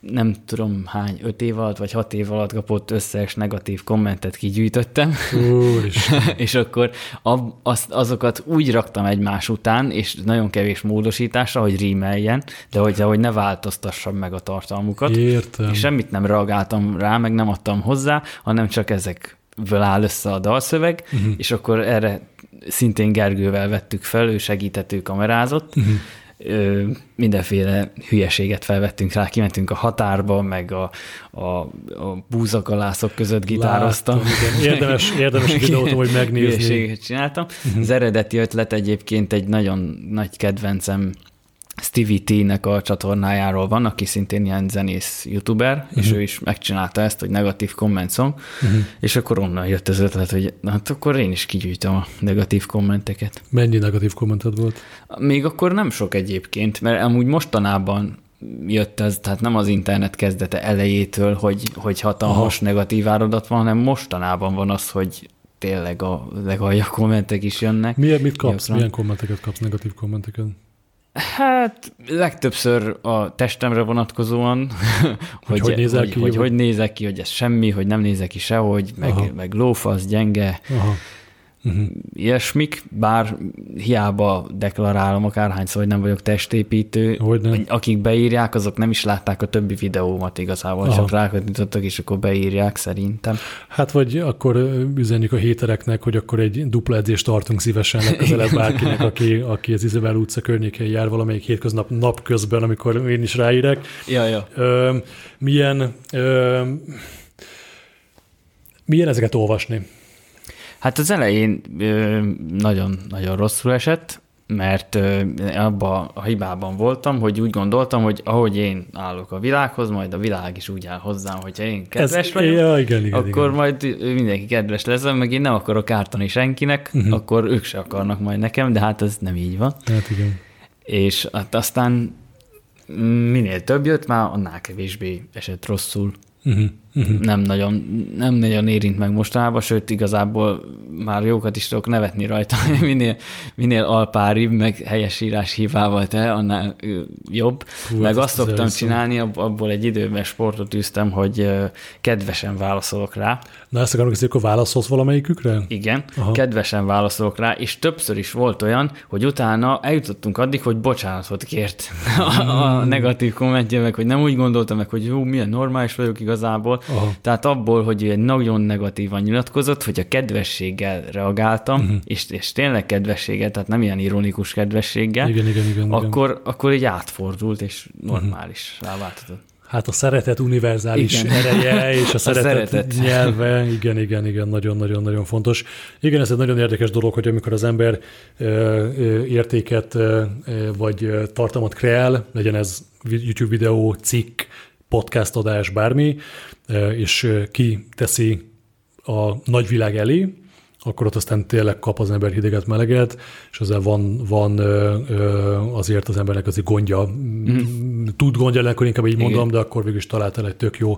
nem tudom hány, öt év alatt vagy hat év alatt kapott összes negatív kommentet kigyűjtöttem, és akkor az, azokat úgy raktam egymás után, és nagyon kevés módosításra, hogy rímeljen, de hogy, hogy ne változtassam meg a tartalmukat. Értem. És semmit nem reagáltam rá, meg nem adtam hozzá, hanem csak ezekből áll össze a dalszöveg, uh-huh. és akkor erre szintén Gergővel vettük fel, ő segítető kamerázott, uh-huh ö, mindenféle hülyeséget felvettünk rá, kimentünk a határba, meg a, a, a búzakalászok között gitároztam. Láttam, igen. Érdemes, érdemes videót, hogy megnézni. Hülyeséget csináltam. Uh-huh. Az eredeti ötlet egyébként egy nagyon nagy kedvencem Stevie T-nek a csatornájáról van, aki szintén ilyen zenész youtuber, uh-huh. és mhm. ő is megcsinálta ezt, hogy negatív komment song, uh-huh. és akkor onnan jött az ötlet, hogy na, hát akkor én is kigyűjtöm a negatív kommenteket. Mennyi negatív kommented volt? Még akkor nem sok egyébként, mert amúgy mostanában jött ez, tehát nem az internet kezdete elejétől, hogy, hogy hatalmas negatív áradat van, hanem mostanában van az, hogy tényleg a legalja kommentek is jönnek. Milyen, mit kapsz? Gyakran. Milyen kommenteket kapsz, negatív kommenteket? Hát legtöbbször a testemre vonatkozóan, hogy, hogy, nézek hogy, ki, hogy, hogy nézek ki, hogy ez semmi, hogy nem nézek ki sehogy, meg, meg lófasz, gyenge. Aha uh-huh. ilyesmik, bár hiába deklarálom akárhányszor, hogy nem vagyok testépítő, hogy nem. akik beírják, azok nem is látták a többi videómat igazából, Aha. csak rákattintottak, és akkor beírják szerintem. Hát vagy akkor üzenjük a hétereknek, hogy akkor egy dupla edzést tartunk szívesen legközelebb bárkinek, aki, aki az Izabel utca környékén jár valamelyik hétköznap nap közben, amikor én is ráírek. Ja, ja. Ö, milyen, ö, milyen ezeket olvasni? Hát az elején nagyon-nagyon rosszul esett, mert abba a hibában voltam, hogy úgy gondoltam, hogy ahogy én állok a világhoz, majd a világ is úgy áll hozzám, hogyha én kedves Ez, vagyok, ja, igen, igen, akkor igen. majd mindenki kedves lesz, meg én nem akarok ártani senkinek, uh-huh. akkor ők se akarnak majd nekem, de hát ez nem így van. Hát igen. És hát aztán minél több jött, már annál kevésbé esett rosszul. Uh-huh. Uh-huh. Nem, nagyon, nem nagyon érint meg mostanában, sőt igazából már jókat is tudok nevetni rajta, minél, minél alpáribb, meg helyesírás hívával te, annál jobb. Hú, meg azt szoktam csinálni, abból egy időben sportot űztem, hogy kedvesen válaszolok rá. Na ezt akarom hogy akkor válaszolsz valamelyikükre? Igen, Aha. kedvesen válaszolok rá, és többször is volt olyan, hogy utána eljutottunk addig, hogy bocsánatot kért a, a negatív kommentje, meg hogy nem úgy gondoltam meg, hogy jó, milyen normális vagyok igazából, Aha. Tehát abból, hogy egy nagyon negatívan nyilatkozott, hogy a kedvességgel reagáltam, uh-huh. és, és tényleg kedvességgel, tehát nem ilyen ironikus kedvességgel, igen, igen, igen, akkor, igen. akkor így átfordult, és normális uh-huh. ráváltatott. Hát a szeretet univerzális igen. ereje, és a, a szeretet, szeretet nyelve, igen, igen, igen, nagyon-nagyon-nagyon fontos. Igen, ez egy nagyon érdekes dolog, hogy amikor az ember értéket vagy tartalmat kreál, legyen ez YouTube videó, cikk, podcast adás, bármi, és ki teszi a nagyvilág elé, akkor ott aztán tényleg kap az ember hideget, meleget, és ezzel van, van azért az embernek azért gondja, mm. tud gondja akkor inkább így Igen. mondom, de akkor végül is találtál egy tök jó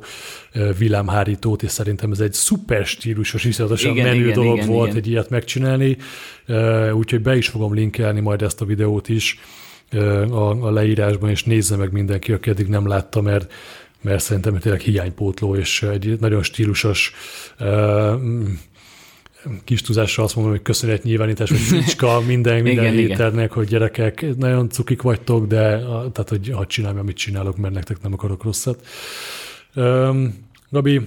villámhárítót, és szerintem ez egy szuper stílusos, iszonyatosan menő igen, dolog igen, volt igen. egy ilyet megcsinálni, úgyhogy be is fogom linkelni majd ezt a videót is a, a leírásban, és nézze meg mindenki, aki eddig nem látta, mert mert szerintem tényleg hiánypótló, és egy nagyon stílusos kis túlzásra azt mondom, hogy köszönet nyilvánítás, hogy fricska minden, minden igen, héternek, igen. hogy gyerekek, nagyon cukik vagytok, de tehát, hogy hadd csinálj, amit csinálok, mert nektek nem akarok rosszat. Gabi,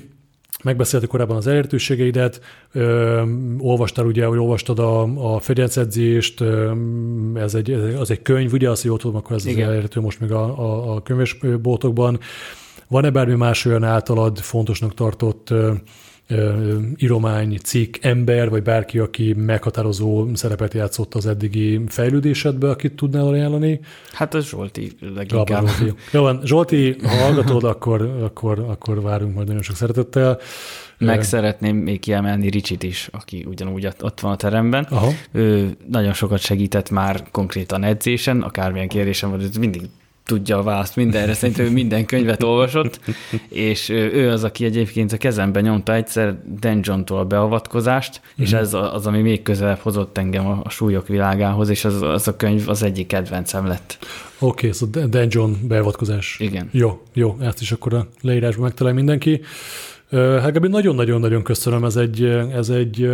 megbeszéltük korábban az elérhetőségeidet, olvastál ugye, hogy olvastad a, a Ferenc edzést, ez egy, az egy könyv, ugye, azt jól tudom, akkor ez Igen. az elérhető most még a, a, a könyvesboltokban. Van-e bármi más olyan általad fontosnak tartott íromány, cikk, ember, vagy bárki, aki meghatározó szerepet játszott az eddigi fejlődésedbe, akit tudnál ajánlani? Hát az Zsolti leginkább. Zsolti. Jó van, Zsolti, ha hallgatod, akkor, akkor, akkor várunk majd nagyon sok szeretettel. Meg szeretném még kiemelni Ricsit is, aki ugyanúgy ott van a teremben. Aha. Ő nagyon sokat segített már konkrétan edzésen, akármilyen kérdésem van, mindig tudja a választ mindenre, szerintem ő minden könyvet olvasott, és ő az, aki egyébként a kezembe nyomta egyszer Denjontól a beavatkozást, mm-hmm. és mhm. ez az, ami még közelebb hozott engem a, a súlyok világához, és az, az a könyv az egyik kedvencem lett. Oké, okay, szóval Denjon beavatkozás. Igen. Jó, jó, ezt is akkor a leírásban megtalál mindenki. Hát Gabi, nagyon-nagyon-nagyon köszönöm, ez egy, ez egy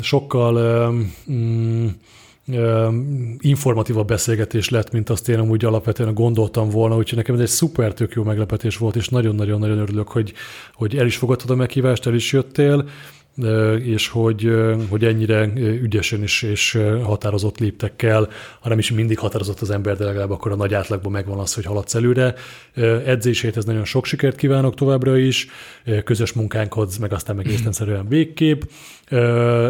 sokkal mm, informatívabb beszélgetés lett, mint azt én amúgy alapvetően gondoltam volna, úgyhogy nekem ez egy szuper tök jó meglepetés volt, és nagyon-nagyon-nagyon örülök, hogy, hogy el is fogadtad a meghívást, el is jöttél, és hogy, hogy ennyire ügyesen is és határozott léptekkel, hanem is mindig határozott az ember, de legalább akkor a nagy átlagban megvan az, hogy haladsz előre. Edzését ez nagyon sok sikert kívánok továbbra is, közös munkánkhoz, meg aztán meg észtenszerűen végkép,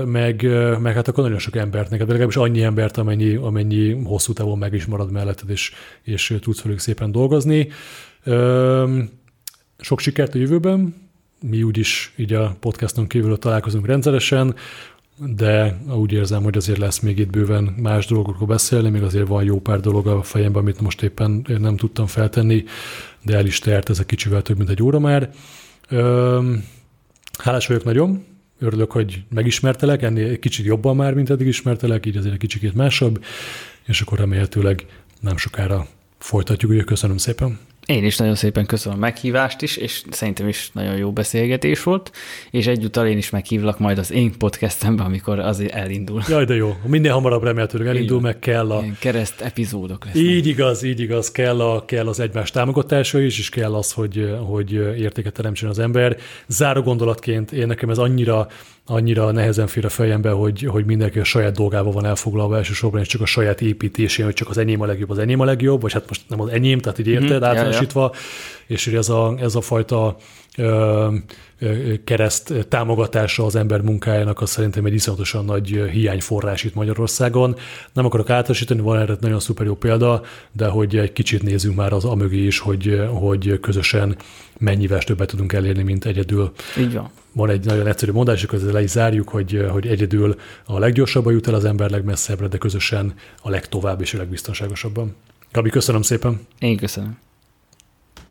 meg, meg hát akkor nagyon sok embert neked, legalábbis annyi embert, amennyi, amennyi hosszú távon meg is marad melletted, és, és tudsz velük szépen dolgozni. Sok sikert a jövőben, mi úgyis így a podcaston kívül találkozunk rendszeresen, de úgy érzem, hogy azért lesz még itt bőven más dolgokról beszélni, még azért van jó pár dolog a fejemben, amit most éppen nem tudtam feltenni, de el is tert ez a kicsivel több, mint egy óra már. Hálás vagyok nagyon, örülök, hogy megismertelek, ennél egy kicsit jobban már, mint eddig ismertelek, így azért egy kicsit másabb, és akkor remélhetőleg nem sokára folytatjuk, úgyhogy köszönöm szépen. Én is nagyon szépen köszönöm a meghívást is, és szerintem is nagyon jó beszélgetés volt, és egyúttal én is meghívlak majd az én podcastembe, amikor az elindul. Jaj, de jó. Minden hamarabb remélhetőleg elindul, meg kell a... Ilyen kereszt epizódok lesznek. Így igaz, így igaz. Kell, a, kell az egymás támogatása is, és kell az, hogy, hogy értéket teremtsen az ember. Záró gondolatként én nekem ez annyira annyira nehezen fér a fejembe, hogy, hogy mindenki a saját dolgával van elfoglalva elsősorban, és csak a saját építésén, hogy csak az enyém a legjobb, az enyém a legjobb, vagy hát most nem az enyém, tehát így érted, mm, általánosítva, ja, ja. és hogy ez a, ez a fajta ö, kereszt támogatása az ember munkájának, az szerintem egy iszonyatosan nagy hiányforrás itt Magyarországon. Nem akarok általánosítani, van erre nagyon szuper jó példa, de hogy egy kicsit nézzünk már az amögé is, hogy, hogy közösen mennyivel többet tudunk elérni, mint egyedül. Így van. Van egy nagyon egyszerű mondás, és ezzel le is zárjuk, hogy, hogy egyedül a leggyorsabban jut el az ember legmesszebbre, de közösen a legtovább és a legbiztonságosabban. Gabi, köszönöm szépen. Én köszönöm.